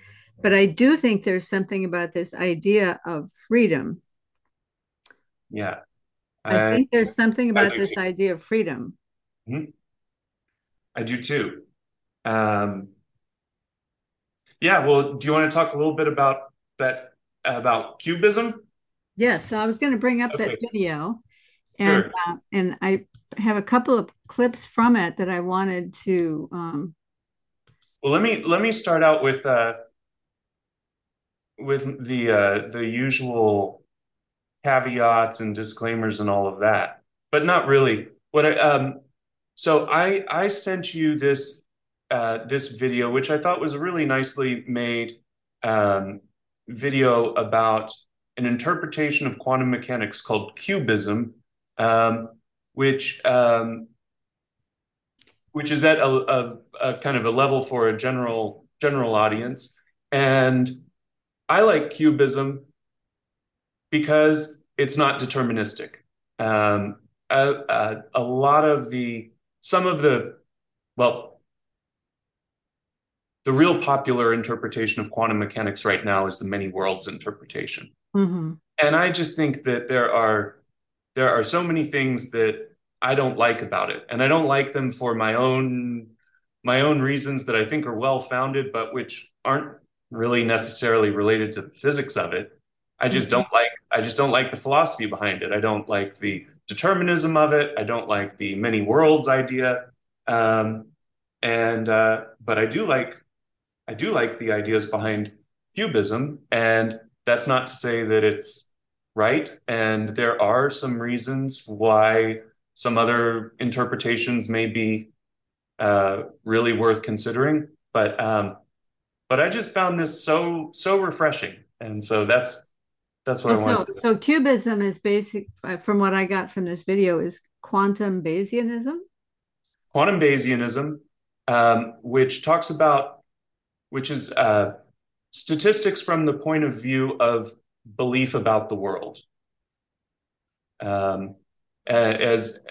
But i do think there's something about this idea of freedom. Yeah. I, I think there's something about this too. idea of freedom. Mm-hmm. i do too. Um, yeah well do you want to talk a little bit about that about QBism Yes, so I was going to bring up okay. that video, and sure. uh, and I have a couple of clips from it that I wanted to. Um... Well, let me let me start out with uh, with the uh, the usual caveats and disclaimers and all of that, but not really. What I um, so I I sent you this uh, this video, which I thought was a really nicely made um, video about an interpretation of quantum mechanics called QBism, um, which um, which is at a, a, a, kind of a level for a general general audience. And I like QBism because it's not deterministic. Um, a, a, a lot of the some of the well the real popular interpretation of quantum mechanics right now is the many worlds interpretation Mm-hmm. And I just think that there are there are so many things that I don't like about it, and I don't like them for my own my own reasons that I think are well founded, but which aren't really necessarily related to the physics of it. I just mm-hmm. don't like I just don't like the philosophy behind it. I don't like the determinism of it. I don't like the many worlds idea. Um, and uh, but I do like I do like the ideas behind QBism and that's not to say that it's right. And there are some reasons why some other interpretations may be uh, really worth considering. But um, but I just found this so so refreshing, and so that's that's what I want. So, so QBism is basic, uh, from what I got from this video, is quantum Bayesianism. Quantum Bayesianism, um, which talks about, which is uh, statistics from the point of view of belief about the world. Um, as,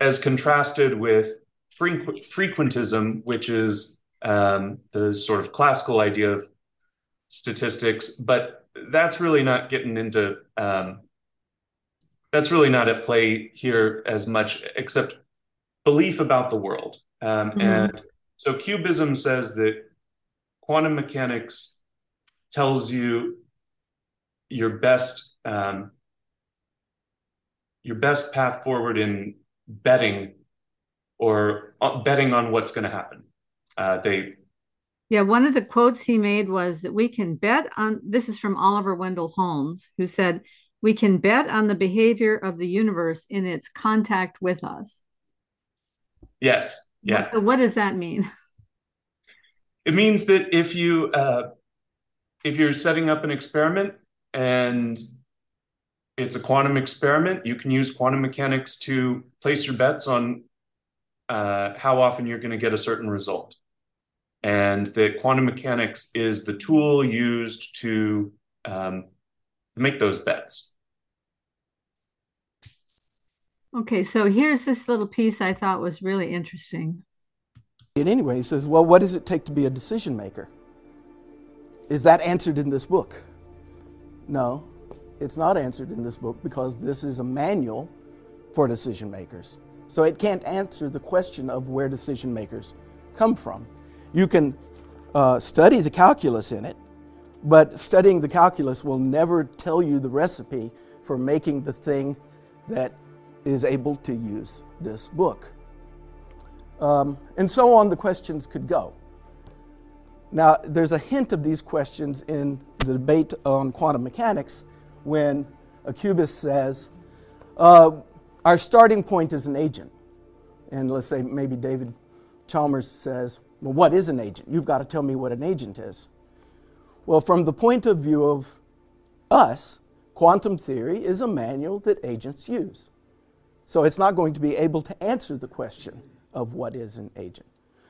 as contrasted with frequ- frequentism, which is um, the sort of classical idea of statistics, but that's really not getting into um, that's really not at play here as much, except belief about the world. Um, mm-hmm. And so QBism says that quantum mechanics tells you your best um, your best path forward in betting or uh, betting on what's going to happen. Uh, they yeah, one of the quotes he made was that we can bet on this is from Oliver Wendell Holmes, who said, We can bet on the behavior of the universe in its contact with us. Yes. Yeah. So, what does that mean? It means that if you uh, if you're setting up an experiment and it's a quantum experiment, you can use quantum mechanics to place your bets on uh, how often you're going to get a certain result. And that quantum mechanics is the tool used to um, make those bets. Okay, so here's this little piece I thought was really interesting. Anyway, he says, Well, what does it take to be a decision maker? Is that answered in this book? No, it's not answered in this book because this is a manual for decision makers. So it can't answer the question of where decision makers come from. You can uh, study the calculus in it, but studying the calculus will never tell you the recipe for making the thing that is able to use this book. Um, and so on the questions could go. Now, there's a hint of these questions in the debate on quantum mechanics when a QBist says, uh, Our starting point is an agent. And let's say maybe David Chalmers says, Well, what is an agent? You've got to tell me what an agent is. Well, from the point of view of us, quantum theory is a manual that agents use. So it's not going to be able to answer the question of what is an agent.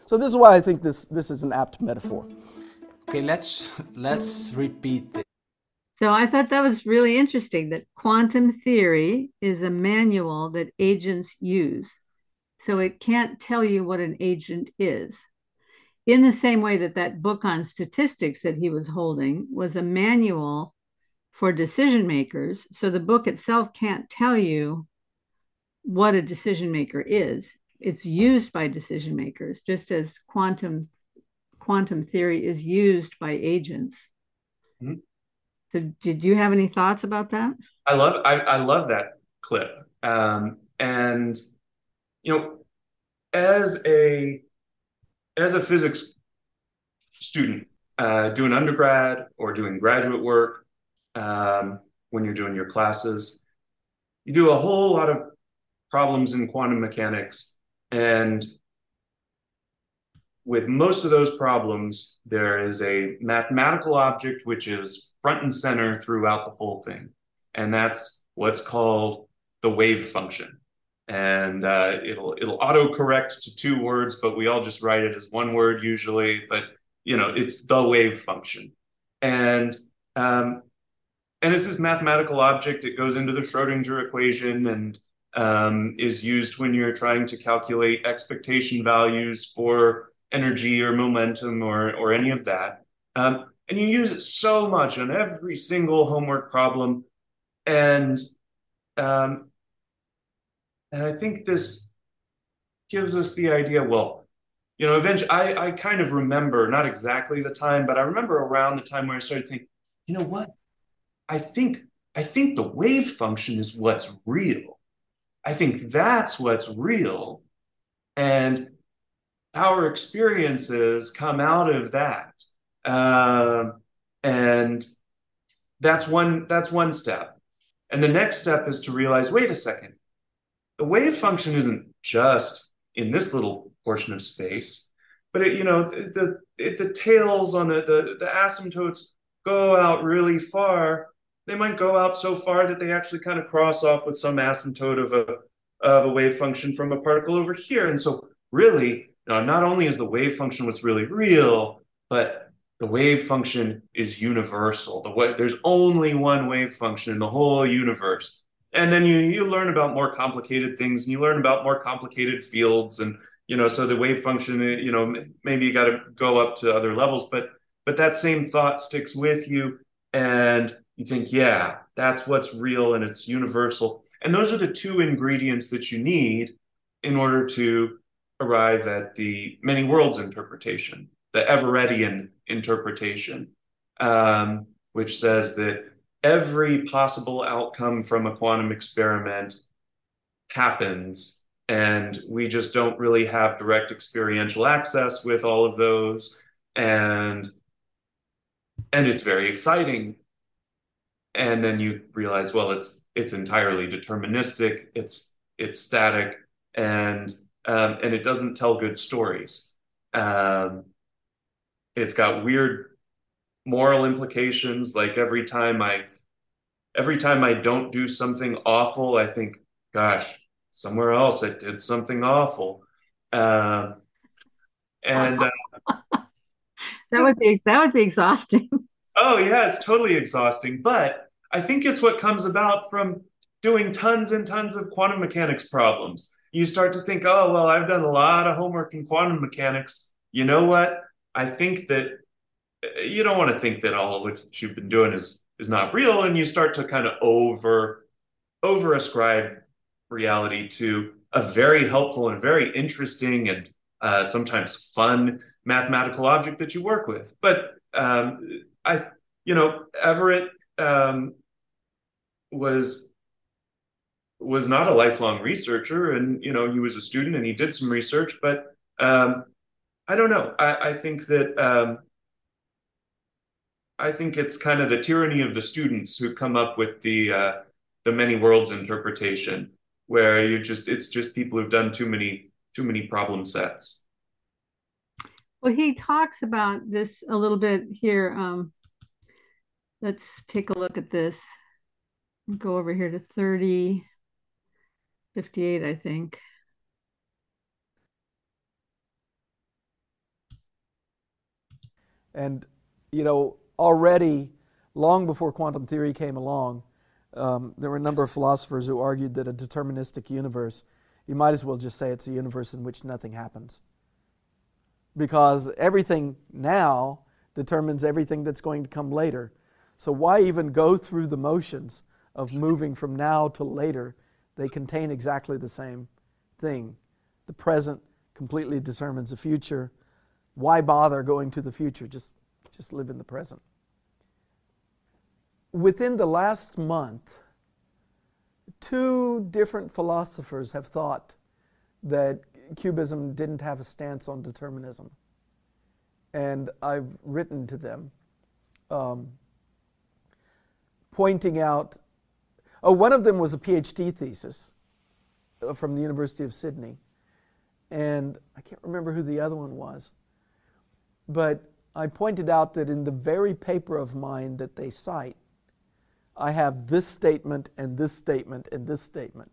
So this is why I think this, this is an apt metaphor. Okay, let's let's repeat this. So I thought that was really interesting that quantum theory is a manual that agents use. So it can't tell you what an agent is. In the same way that that book on statistics that he was holding was a manual for decision makers. So the book itself can't tell you what a decision maker is. It's used by decision makers, just as quantum quantum theory is used by agents. Mm-hmm. So, did you have any thoughts about that? I love I, I love that clip, um, and you know, as a as a physics student uh, doing undergrad or doing graduate work, um, when you're doing your classes, you do a whole lot of problems in quantum mechanics. And with most of those problems, there is a mathematical object which is front and center throughout the whole thing. And that's what's called the wave function. And uh, it'll it'll autocorrect to two words, but we all just write it as one word usually. But you know, it's the wave function. And um, and it's this mathematical object. It goes into the Schrodinger equation and um, is used when you're trying to calculate expectation values for energy or momentum or, or any of that. Um, and you use it so much on every single homework problem. And um, and I think this gives us the idea, well, you know, eventually I, I kind of remember, not exactly the time, but I remember around the time where I started thinking, you know what? I think I think the wave function is what's real. I think that's what's real. And our experiences come out of that. Uh, and that's one that's one step. And the next step is to realize, wait a second, the wave function isn't just in this little portion of space, but it, you know, the the, the tails on the, the the asymptotes go out really far they might go out so far that they actually kind of cross off with some asymptote of a of a wave function from a particle over here. And so really, not only is the wave function what's really real, but the wave function is universal. The way, there's only one wave function in the whole universe. And then you you learn about more complicated things and you learn about more complicated fields and you know so the wave function you know maybe you got to go up to other levels but but that same thought sticks with you and you think, yeah, that's what's real and it's universal. And those are the two ingredients that you need in order to arrive at the many worlds interpretation, the Everettian interpretation, um, which says that every possible outcome from a quantum experiment happens and we just don't really have direct experiential access with all of those and and it's very exciting and then you realize well it's it's entirely deterministic it's it's static and um, and it doesn't tell good stories. Um, it's got weird moral implications like every time i every time i don't do something awful i think gosh somewhere else i did something awful. Um, and uh, that would be that would be exhausting Oh yeah, it's totally exhausting, but I think it's what comes about from doing tons and tons of quantum mechanics problems. You start to think, oh well, I've done a lot of homework in quantum mechanics. You know what? I think that you don't want to think that all of what you've been doing is is not real, and you start to kind of over over ascribe reality to a very helpful and very interesting and uh, sometimes fun mathematical object that you work with. But um, I, you know, Everett um, was was not a lifelong researcher, and you know, he was a student and he did some research, but Um, I don't know. I, I think that um, I think it's kind of the tyranny of the students who come up with the uh, the many worlds interpretation, where you just it's just people who've done too many too many problem sets. Well, he talks about this a little bit here. Um, let's take a look at this. Go over here to 30, 58, I think. And, you know, already, long before quantum theory came along, um, there were a number of philosophers who argued that a deterministic universe, you might as well just say it's a universe in which nothing happens. Because everything now determines everything that's going to come later. So why even go through the motions of moving from now to later? They contain exactly the same thing. The present completely determines the future. Why bother going to the future? Just, just live in the present. Within the last month, two different philosophers have thought that QBism didn't have a stance on determinism. And I've written to them um, pointing out. Oh, one of them was a PhD thesis uh, from the University of Sydney. And I can't remember who the other one was. But I pointed out that in the very paper of mine that they cite, I have this statement and this statement and this statement.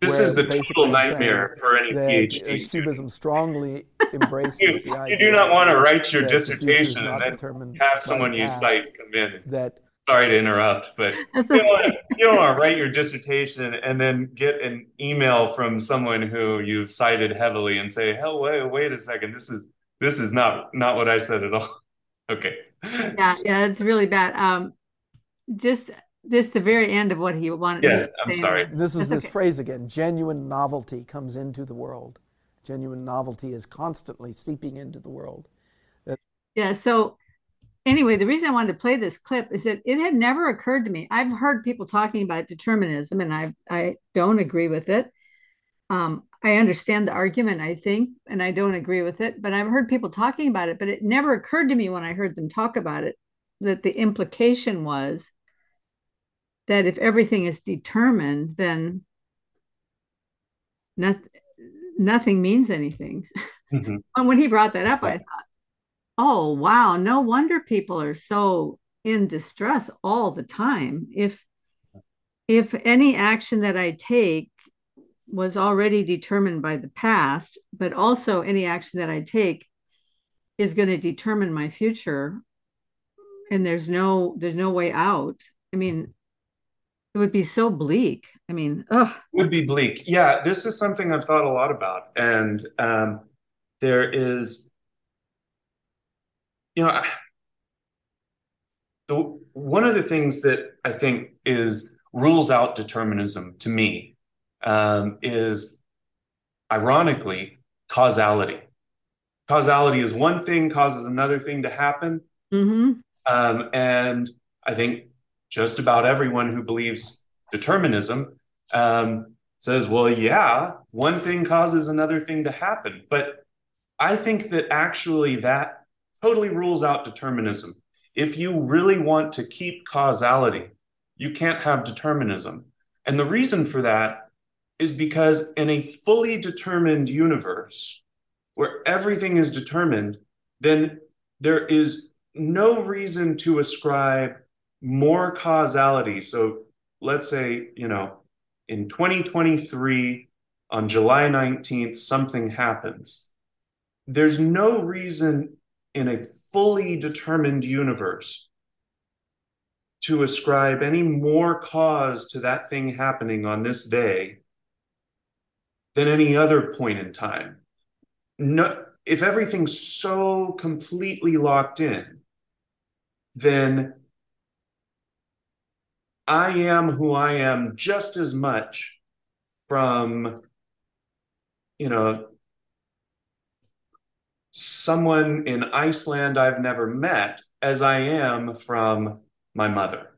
This is the total nightmare for any PhD uh, QBism strongly embraces you, the idea. You do not want to write your dissertation and then have someone you cite come in. That sorry to interrupt, but you don't, want to, you don't want to write your dissertation and then get an email from someone who you've cited heavily and say, "Hell, wait, wait a second, this is this is not not what I said at all." okay. Yeah, yeah, it's really bad. Um, just just the very end of what he wanted. To say. Yes, I'm sorry. This is That's this okay. phrase again. Genuine novelty comes into the world. Genuine novelty is constantly seeping into the world. That- yeah. So anyway, the reason I wanted to play this clip is that it had never occurred to me. I've heard people talking about determinism, and I I don't agree with it. Um, I understand the argument, I think, and I don't agree with it. But I've heard people talking about it, but it never occurred to me when I heard them talk about it that the implication was that if everything is determined, then not, nothing means anything. Mm-hmm. and when he brought that up, I thought, oh, wow, no wonder people are so in distress all the time. If if any action that I take was already determined by the past, but also any action that I take is going to determine my future and there's no there's no way out. I mean, it would be so bleak. I mean, ugh. It would be bleak. Yeah, this is something I've thought a lot about. And um, there is, you know, the, one of the things that I think is rules out determinism to me um, is, ironically, causality. Causality is one thing causes another thing to happen. Mm-hmm. Um, and I think just about everyone who believes determinism um, says, well, yeah, one thing causes another thing to happen. But I think that actually that totally rules out determinism. If you really want to keep causality, you can't have determinism. And the reason for that is because in a fully determined universe where everything is determined, then there is no reason to ascribe more causality. So let's say, you know, in 2023, on July 19th, something happens. There's no reason in a fully determined universe to ascribe any more cause to that thing happening on this day than any other point in time. No, if everything's so completely locked in, then I am who I am just as much from, you know, someone in Iceland I've never met as I am from my mother.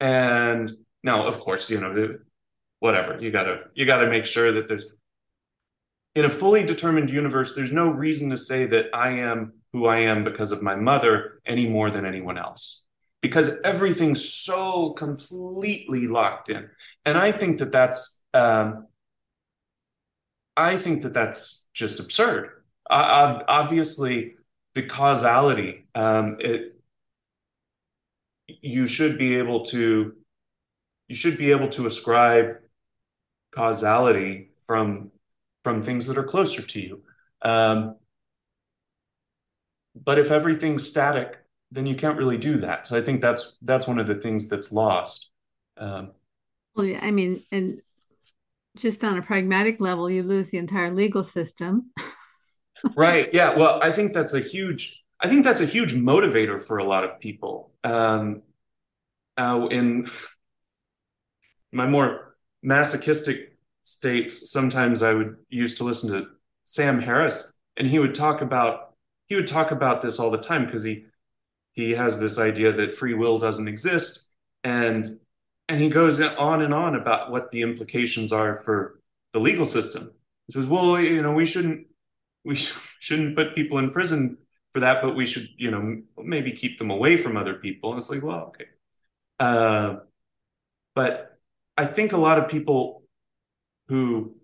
And now, of course, you know, whatever you gotta you gotta make sure that there's in a fully determined universe, there's no reason to say that I am who I am because of my mother any more than anyone else. Because everything's so completely locked in. And I think that that's, um, I think that that's just absurd. Obviously, the causality, um, it, you should be able to, you should be able to ascribe causality from from things that are closer to you. Um, but if everything's static, then you can't really do that. So I think that's that's one of the things that's lost. Um, well, yeah, I mean, and just on a pragmatic level, you lose the entire legal system. right. Yeah. Well, I think that's a huge. I think that's a huge motivator for a lot of people. Um, uh, in my more masochistic states, sometimes I would used to listen to Sam Harris, and he would talk about he would talk about this all the time because he he has this idea that free will doesn't exist, and and he goes on and on about what the implications are for the legal system. He says, well, you know, we shouldn't we shouldn't put people in prison for that, but we should, you know, maybe keep them away from other people. And it's like, well, okay. Uh, but I think a lot of people who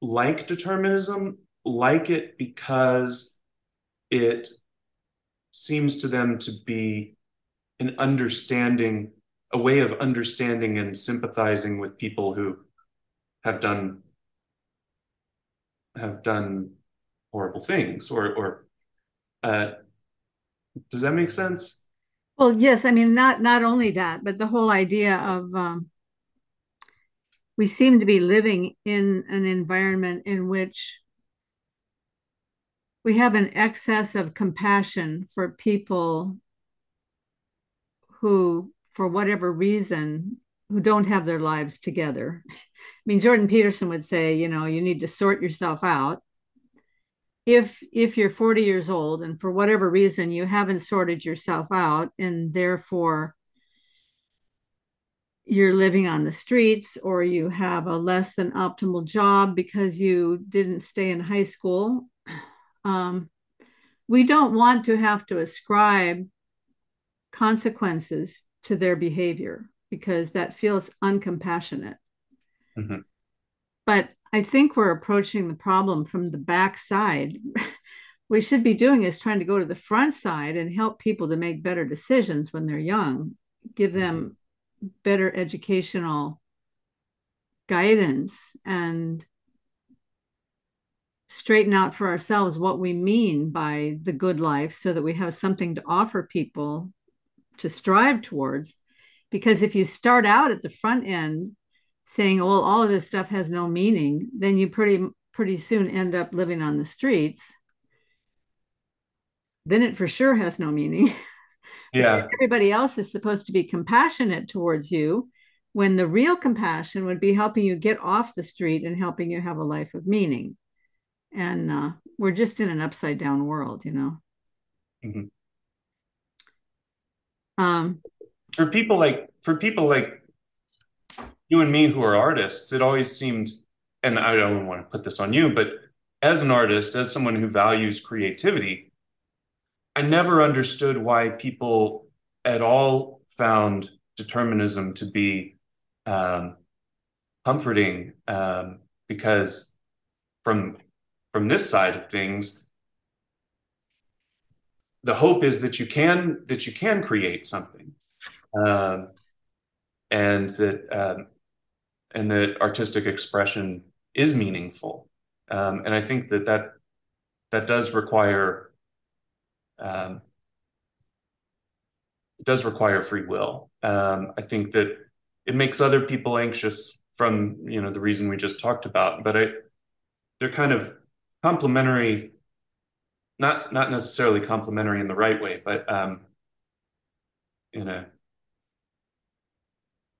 like determinism like it because it seems to them to be an understanding, a way of understanding and sympathizing with people who have done have done horrible things or or uh, does that make sense? Well yes i mean not not only that but the whole idea of um, we seem to be living in an environment in which we have an excess of compassion for people who, for whatever reason, who don't have their lives together. I mean, Jordan Peterson would say, you know, you need to sort yourself out. If if you're 40 years old and for whatever reason you haven't sorted yourself out and therefore you're living on the streets or you have a less than optimal job because you didn't stay in high school. Um, we don't want to have to ascribe consequences to their behavior because that feels uncompassionate. Mm-hmm. But I think we're approaching the problem from the back side. we should be doing is trying to go to the front side and help people to make better decisions when they're young, give them better educational guidance and straighten out for ourselves what we mean by the good life so that we have something to offer people to strive towards. Because if you start out at the front end saying well all of this stuff has no meaning then you pretty pretty soon end up living on the streets. Then it for sure has no meaning. Yeah. everybody else is supposed to be compassionate towards you when the real compassion would be helping you get off the street and helping you have a life of meaning and uh, we're just in an upside down world you know mm-hmm. um, for people like for people like you and me who are artists it always seemed and i don't want to put this on you but as an artist as someone who values creativity I never understood why people at all found determinism to be um, comforting um, because from from this side of things the hope is that you can that you can create something um, and that um, and that artistic expression is meaningful um, and i think that that that does require um, it does require free will. Um, I think that it makes other people anxious from you know the reason we just talked about, but I, they're kind of complementary, not not necessarily complementary in the right way, but um, in a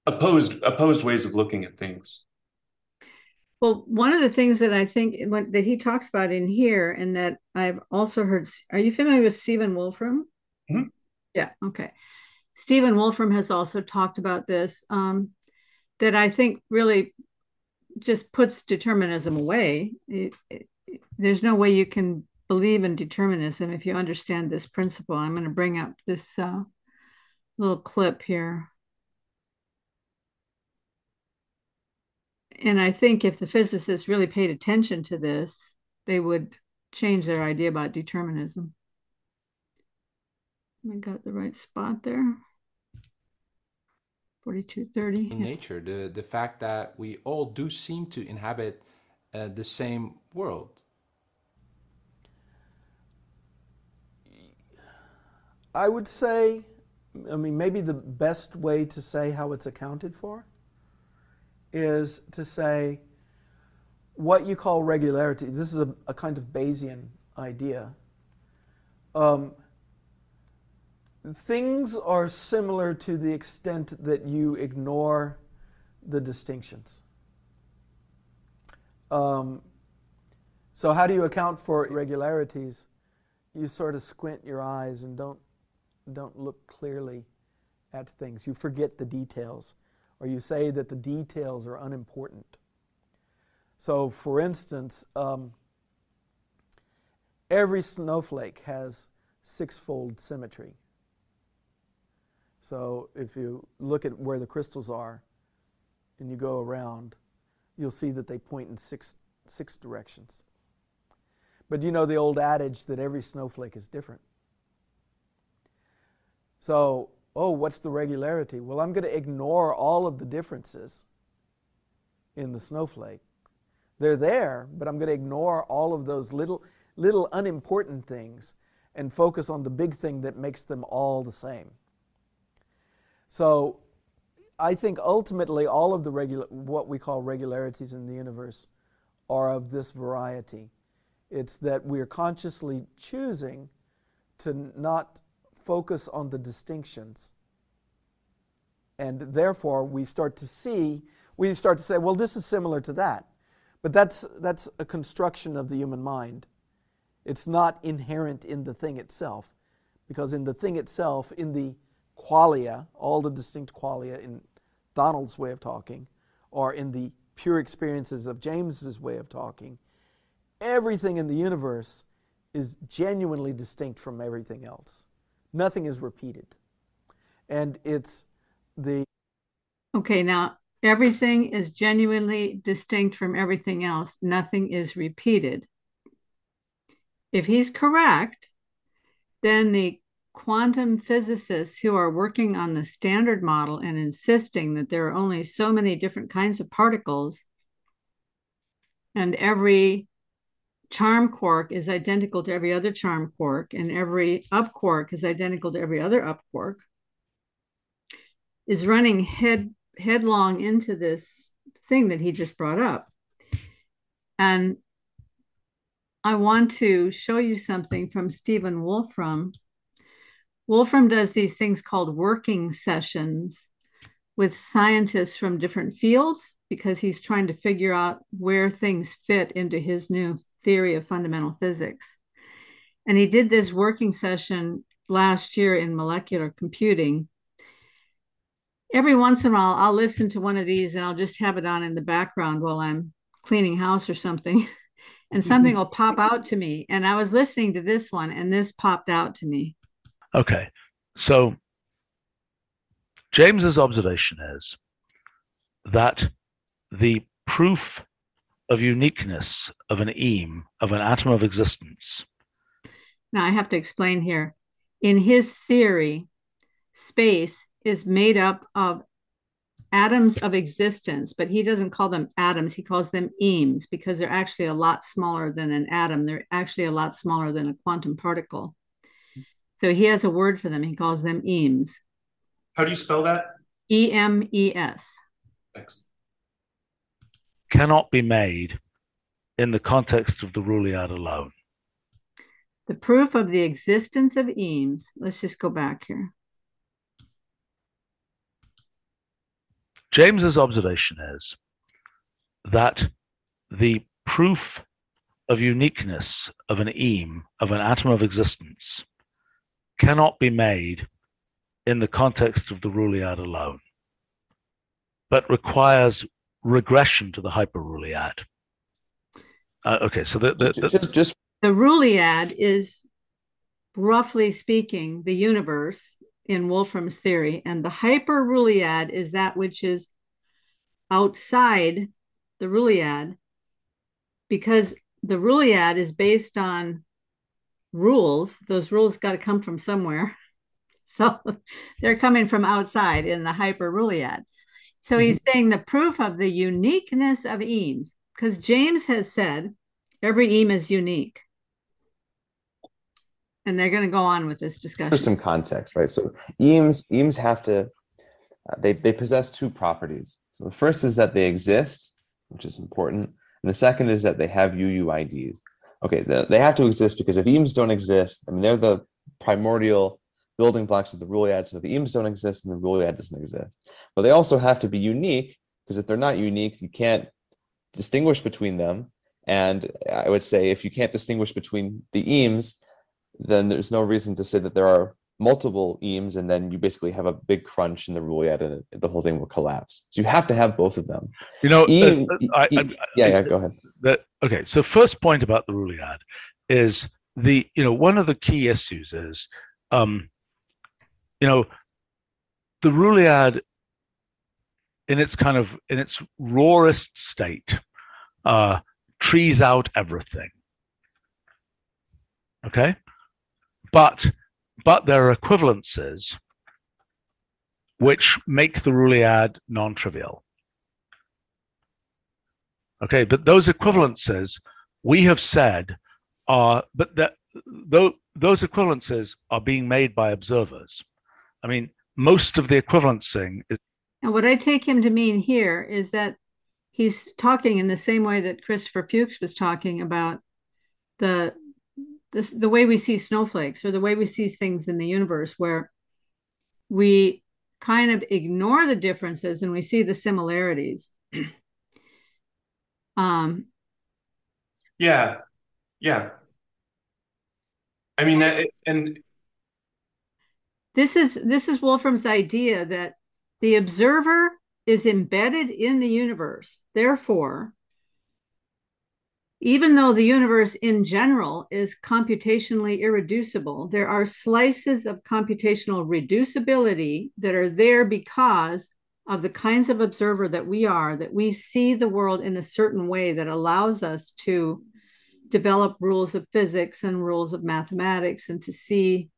opposed opposed ways of looking at things. Well, one of the things that I think when, that he talks about in here, and that I've also heard, are you familiar with Stephen Wolfram? Mm-hmm. Yeah. Okay. Stephen Wolfram has also talked about this. Um, that I think really just puts determinism away. It, it, there's no way you can believe in determinism if you understand this principle. I'm going to bring up this uh, little clip here. And I think if the physicists really paid attention to this, they would change their idea about determinism. I got the right spot there. 4230. In nature, the, the fact that we all do seem to inhabit uh, the same world. I would say, I mean, maybe the best way to say how it's accounted for is to say what you call regularity. This is a, a kind of Bayesian idea. Um, things are similar to the extent that you ignore the distinctions. Um, so, how do you account for irregularities? You sort of squint your eyes and don't don't look clearly at things. You forget the details, or you say that the details are unimportant. So, for instance, um, every snowflake has sixfold symmetry. So, if you look at where the crystals are and you go around, you'll see that they point in six, six directions. But you know the old adage that every snowflake is different. So, oh, what's the regularity? Well, I'm going to ignore all of the differences in the snowflake. They're there, but I'm going to ignore all of those little, little unimportant things and focus on the big thing that makes them all the same. So, I think ultimately all of the regular, what we call regularities in the universe are of this variety. It's that we're consciously choosing to not focus on the distinctions. And therefore, we start to see, we start to say, well, this is similar to that. But that's, that's a construction of the human mind. It's not inherent in the thing itself. Because in the thing itself, in the qualia, all the distinct qualia in Donald's way of talking, or in the pure experiences of James's way of talking, everything in the universe is genuinely distinct from everything else. Nothing is repeated. And it's the. Okay, now everything is genuinely distinct from everything else. Nothing is repeated. If he's correct, then the quantum physicists who are working on the standard model and insisting that there are only so many different kinds of particles and every charm quark is identical to every other charm quark, and every up quark is identical to every other up quark, is running head headlong into this thing that he just brought up. And I want to show you something from Stephen Wolfram. Wolfram does these things called working sessions with scientists from different fields because he's trying to figure out where things fit into his new theory of fundamental physics. And he did this working session last year in molecular computing. Every once in a while, I'll listen to one of these and I'll just have it on in the background while I'm cleaning house or something. and something will pop out to me. And I was listening to this one and this popped out to me. Okay. So James's observation is that the proof of uniqueness of an eme, of an atom of existence. Now I have to explain here. In his theory, space is made up of atoms of existence, but he doesn't call them atoms. He calls them emes because they're actually a lot smaller than an atom. They're actually a lot smaller than a quantum particle. So he has a word for them. He calls them emes. How do you spell that? E M E S. Thanks cannot be made in the context of the Ruliad alone. The proof of the existence of Emes. Let's just go back here. James's observation is that the proof of uniqueness of an eme, of an atom of existence, cannot be made in the context of the Ruliad alone, but requires regression to the hyperruliad. Uh, okay, so the, the, the just, just the ruliad is roughly speaking the universe in Wolfram's theory, and the hyperruliad is that which is outside the ruliad, because the ruliad is based on rules. Those rules got to come from somewhere. So they're coming from outside in the hyperruliad. So he's mm-hmm. saying the proof of the uniqueness of Emes, because James has said every Eme is unique. And they're going to go on with this discussion. For some context, right? So Emes, Emes have to, uh, they, they possess two properties. So the first is that they exist, which is important. And the second is that they have UUIDs. Okay, the, they have to exist because if Emes don't exist, I mean, they're the primordial building blocks of the Ruliad. So the Emes don't exist, and the Ruliad doesn't exist. But they also have to be unique because if they're not unique, you can't distinguish between them. And I would say if you can't distinguish between the Emes, then there's no reason to say that there are multiple Emes, and then you basically have a big crunch in the Ruliad, and the whole thing will collapse. So you have to have both of them. You know, uh, I, I, yeah, yeah, go ahead. That, okay, so first point about the Ruliad is the you know one of the key issues is um, you know, the Ruliad in its kind of in its rawest state uh, trees out everything. Okay, but but there are equivalences which make the Ruliad non-trivial. Okay, but those equivalences we have said are, but that though those equivalences are being made by observers. I mean, most of the equivalencing is. And what I take him to mean here is that he's talking in the same way that Christopher Fuchs was talking about the this, the way we see snowflakes or the way we see things in the universe, where we kind of ignore the differences and we see the similarities. um, yeah, yeah. I mean, that, and this is this is Wolfram's idea that the observer is embedded in the universe. Therefore, even though the universe in general is computationally irreducible, there are slices of computational reducibility that are there because of the kinds of observer that we are, that we see the world in a certain way that allows us to develop rules of physics and rules of mathematics and to see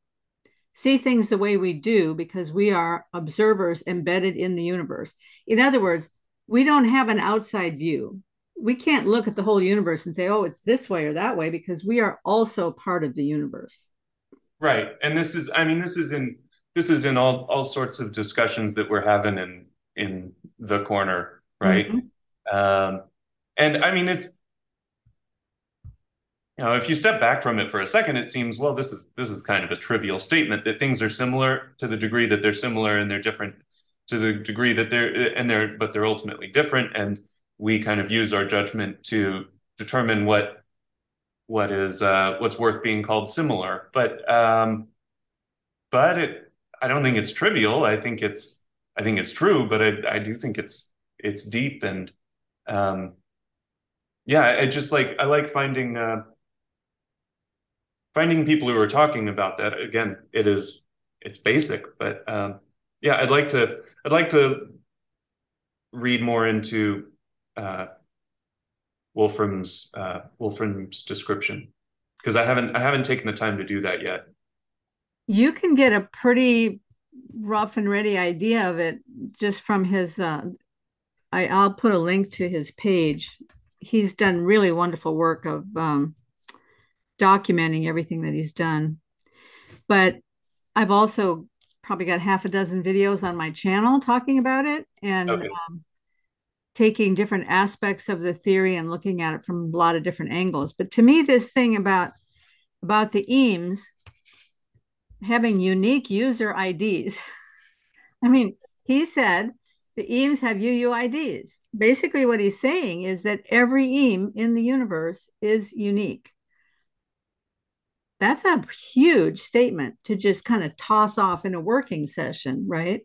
see things the way we do because we are observers embedded in the universe. In other words, we don't have an outside view. We can't look at the whole universe and say, oh, it's this way or that way because we are also part of the universe. Right. And this is, I mean, this is in this is in all all sorts of discussions that we're having in in the corner, right? Mm-hmm. Um, and I mean, it's know, if you step back from it for a second, it seems well, this is this is kind of a trivial statement that things are similar to the degree that they're similar and they're different to the degree that they're and they're but they're ultimately different, and we kind of use our judgment to determine what what is uh, what's worth being called similar. But um, but it, I don't think it's trivial. I think it's I think it's true, but I, I do think it's it's deep and um, yeah, I just like I like finding. Uh, finding people who are talking about that again it is it's basic but um, yeah i'd like to i'd like to read more into uh, wolfram's uh, wolfram's description because i haven't i haven't taken the time to do that yet. You can get a pretty rough and ready idea of it just from his uh, I, i'll put a link to his page. He's done really wonderful work of um, documenting everything that he's done. But I've also probably got half a dozen videos on my channel talking about it and okay. um, taking different aspects of the theory and looking at it from a lot of different angles. But to me, this thing about about the Emes having unique user IDs. I mean, he said the Emes have UUIDs. Basically, what he's saying is that every Eme in the universe is unique that's a huge statement to just kind of toss off in a working session, right?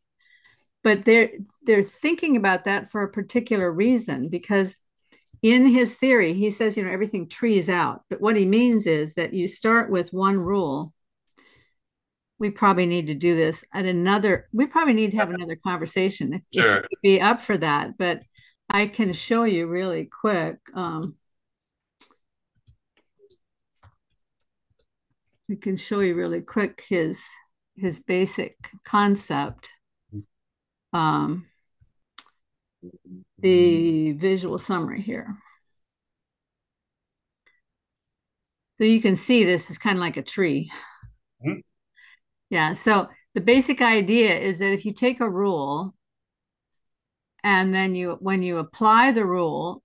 but they're they're thinking about that for a particular reason because in his theory he says you know everything trees out but what he means is that you start with one rule we probably need to do this at another we probably need to have another conversation if, Sure. if you'd be up for that but i can show you really quick um I can show you really quick his his basic concept. Um the visual summary here. So you can see this is kind of like a tree. Mhm. yeah so the basic idea is that if you take a rule and then you when you apply the rule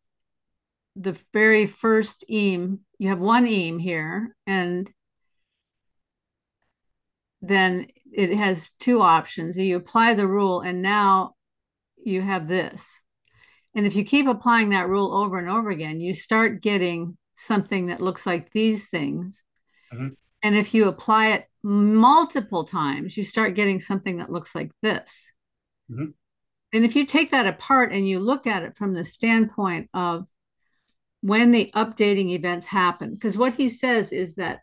the very first eme you have one eme here and then it has two options you apply the rule and now you have this and if you keep applying that rule over and over again you start getting something that looks like these things Mhm. and if you apply it multiple times you start getting something that looks like this Mhm. and if you take that apart and you look at it from the standpoint of when the updating events happen because what he says is that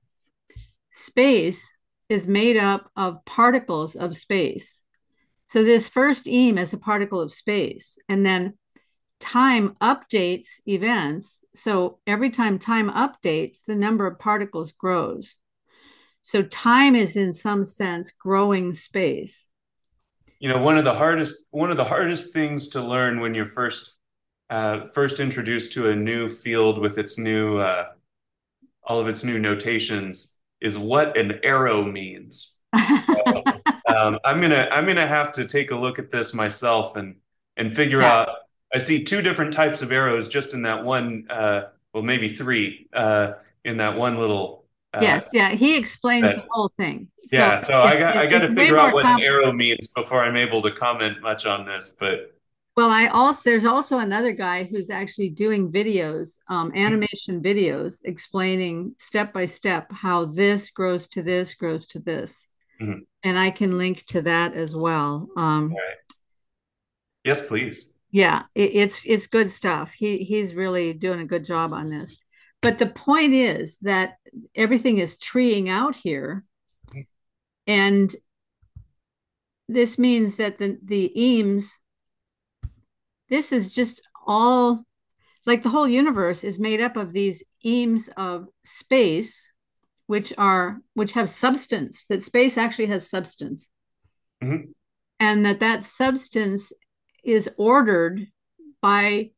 space is made up of particles of space. So this first eme is a particle of space and then time updates events. So every time time updates the number of particles grows. So time is in some sense growing space. You know, one of the hardest one of the hardest things to learn when you're first uh, first introduced to a new field with its new uh, all of its new notations is what an arrow means. So, um, I'm gonna I'm gonna have to take a look at this myself and and figure Yeah. out. I see two different types of arrows just in that one. Uh, well, maybe three uh, in that one little. Uh, yes yeah he explains that- the whole thing Yeah, so I got I got to figure out what an arrow means before I'm able to comment much on this. But Well, I also there's also another guy who's actually doing videos, um, animation videos, explaining step by step how this grows to this grows to this, Mhm. and I can link to that as well. Um, yes, please. yeah, it, it's it's good stuff. He he's really doing a good job on this. But the point is that everything is treeing out here, and this means that the the emes this is just all like the whole universe is made up of these emes of space which are which have substance that space actually has substance Mhm. and that that substance is ordered by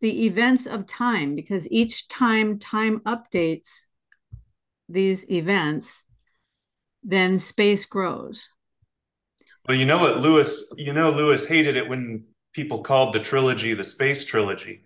the events of time because each time time updates these events then space grows Well, you know what, Lewis, you know, Lewis hated it when people called the trilogy the space trilogy.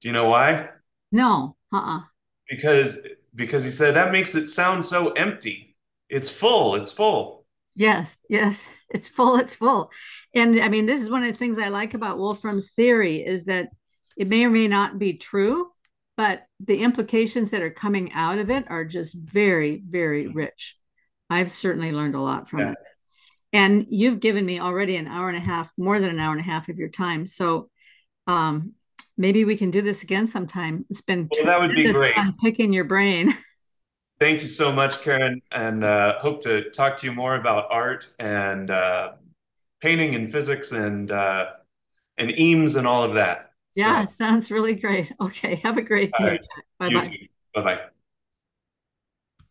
Do you know why? no uh-uh Because because he said that makes it sound so empty. It's full, it's full. Yes, yes, it's full, it's full. And I mean, this is one of the things I like about Wolfram's theory is that it may or may not be true, but the implications that are coming out of it are just very, very mm-hmm. rich. I've certainly learned a lot from Yeah. it. And you've given me already an hour and a half, more than an hour and a half of your time. So um, maybe we can do this again sometime. It's been Well, that would be great. picking your brain. Thank you so much, Karen, and uh, hope to talk to you more about art and uh, painting and physics and uh, and emes and all of that. So, yeah, sounds really great. Okay, have a great day. right. Bye you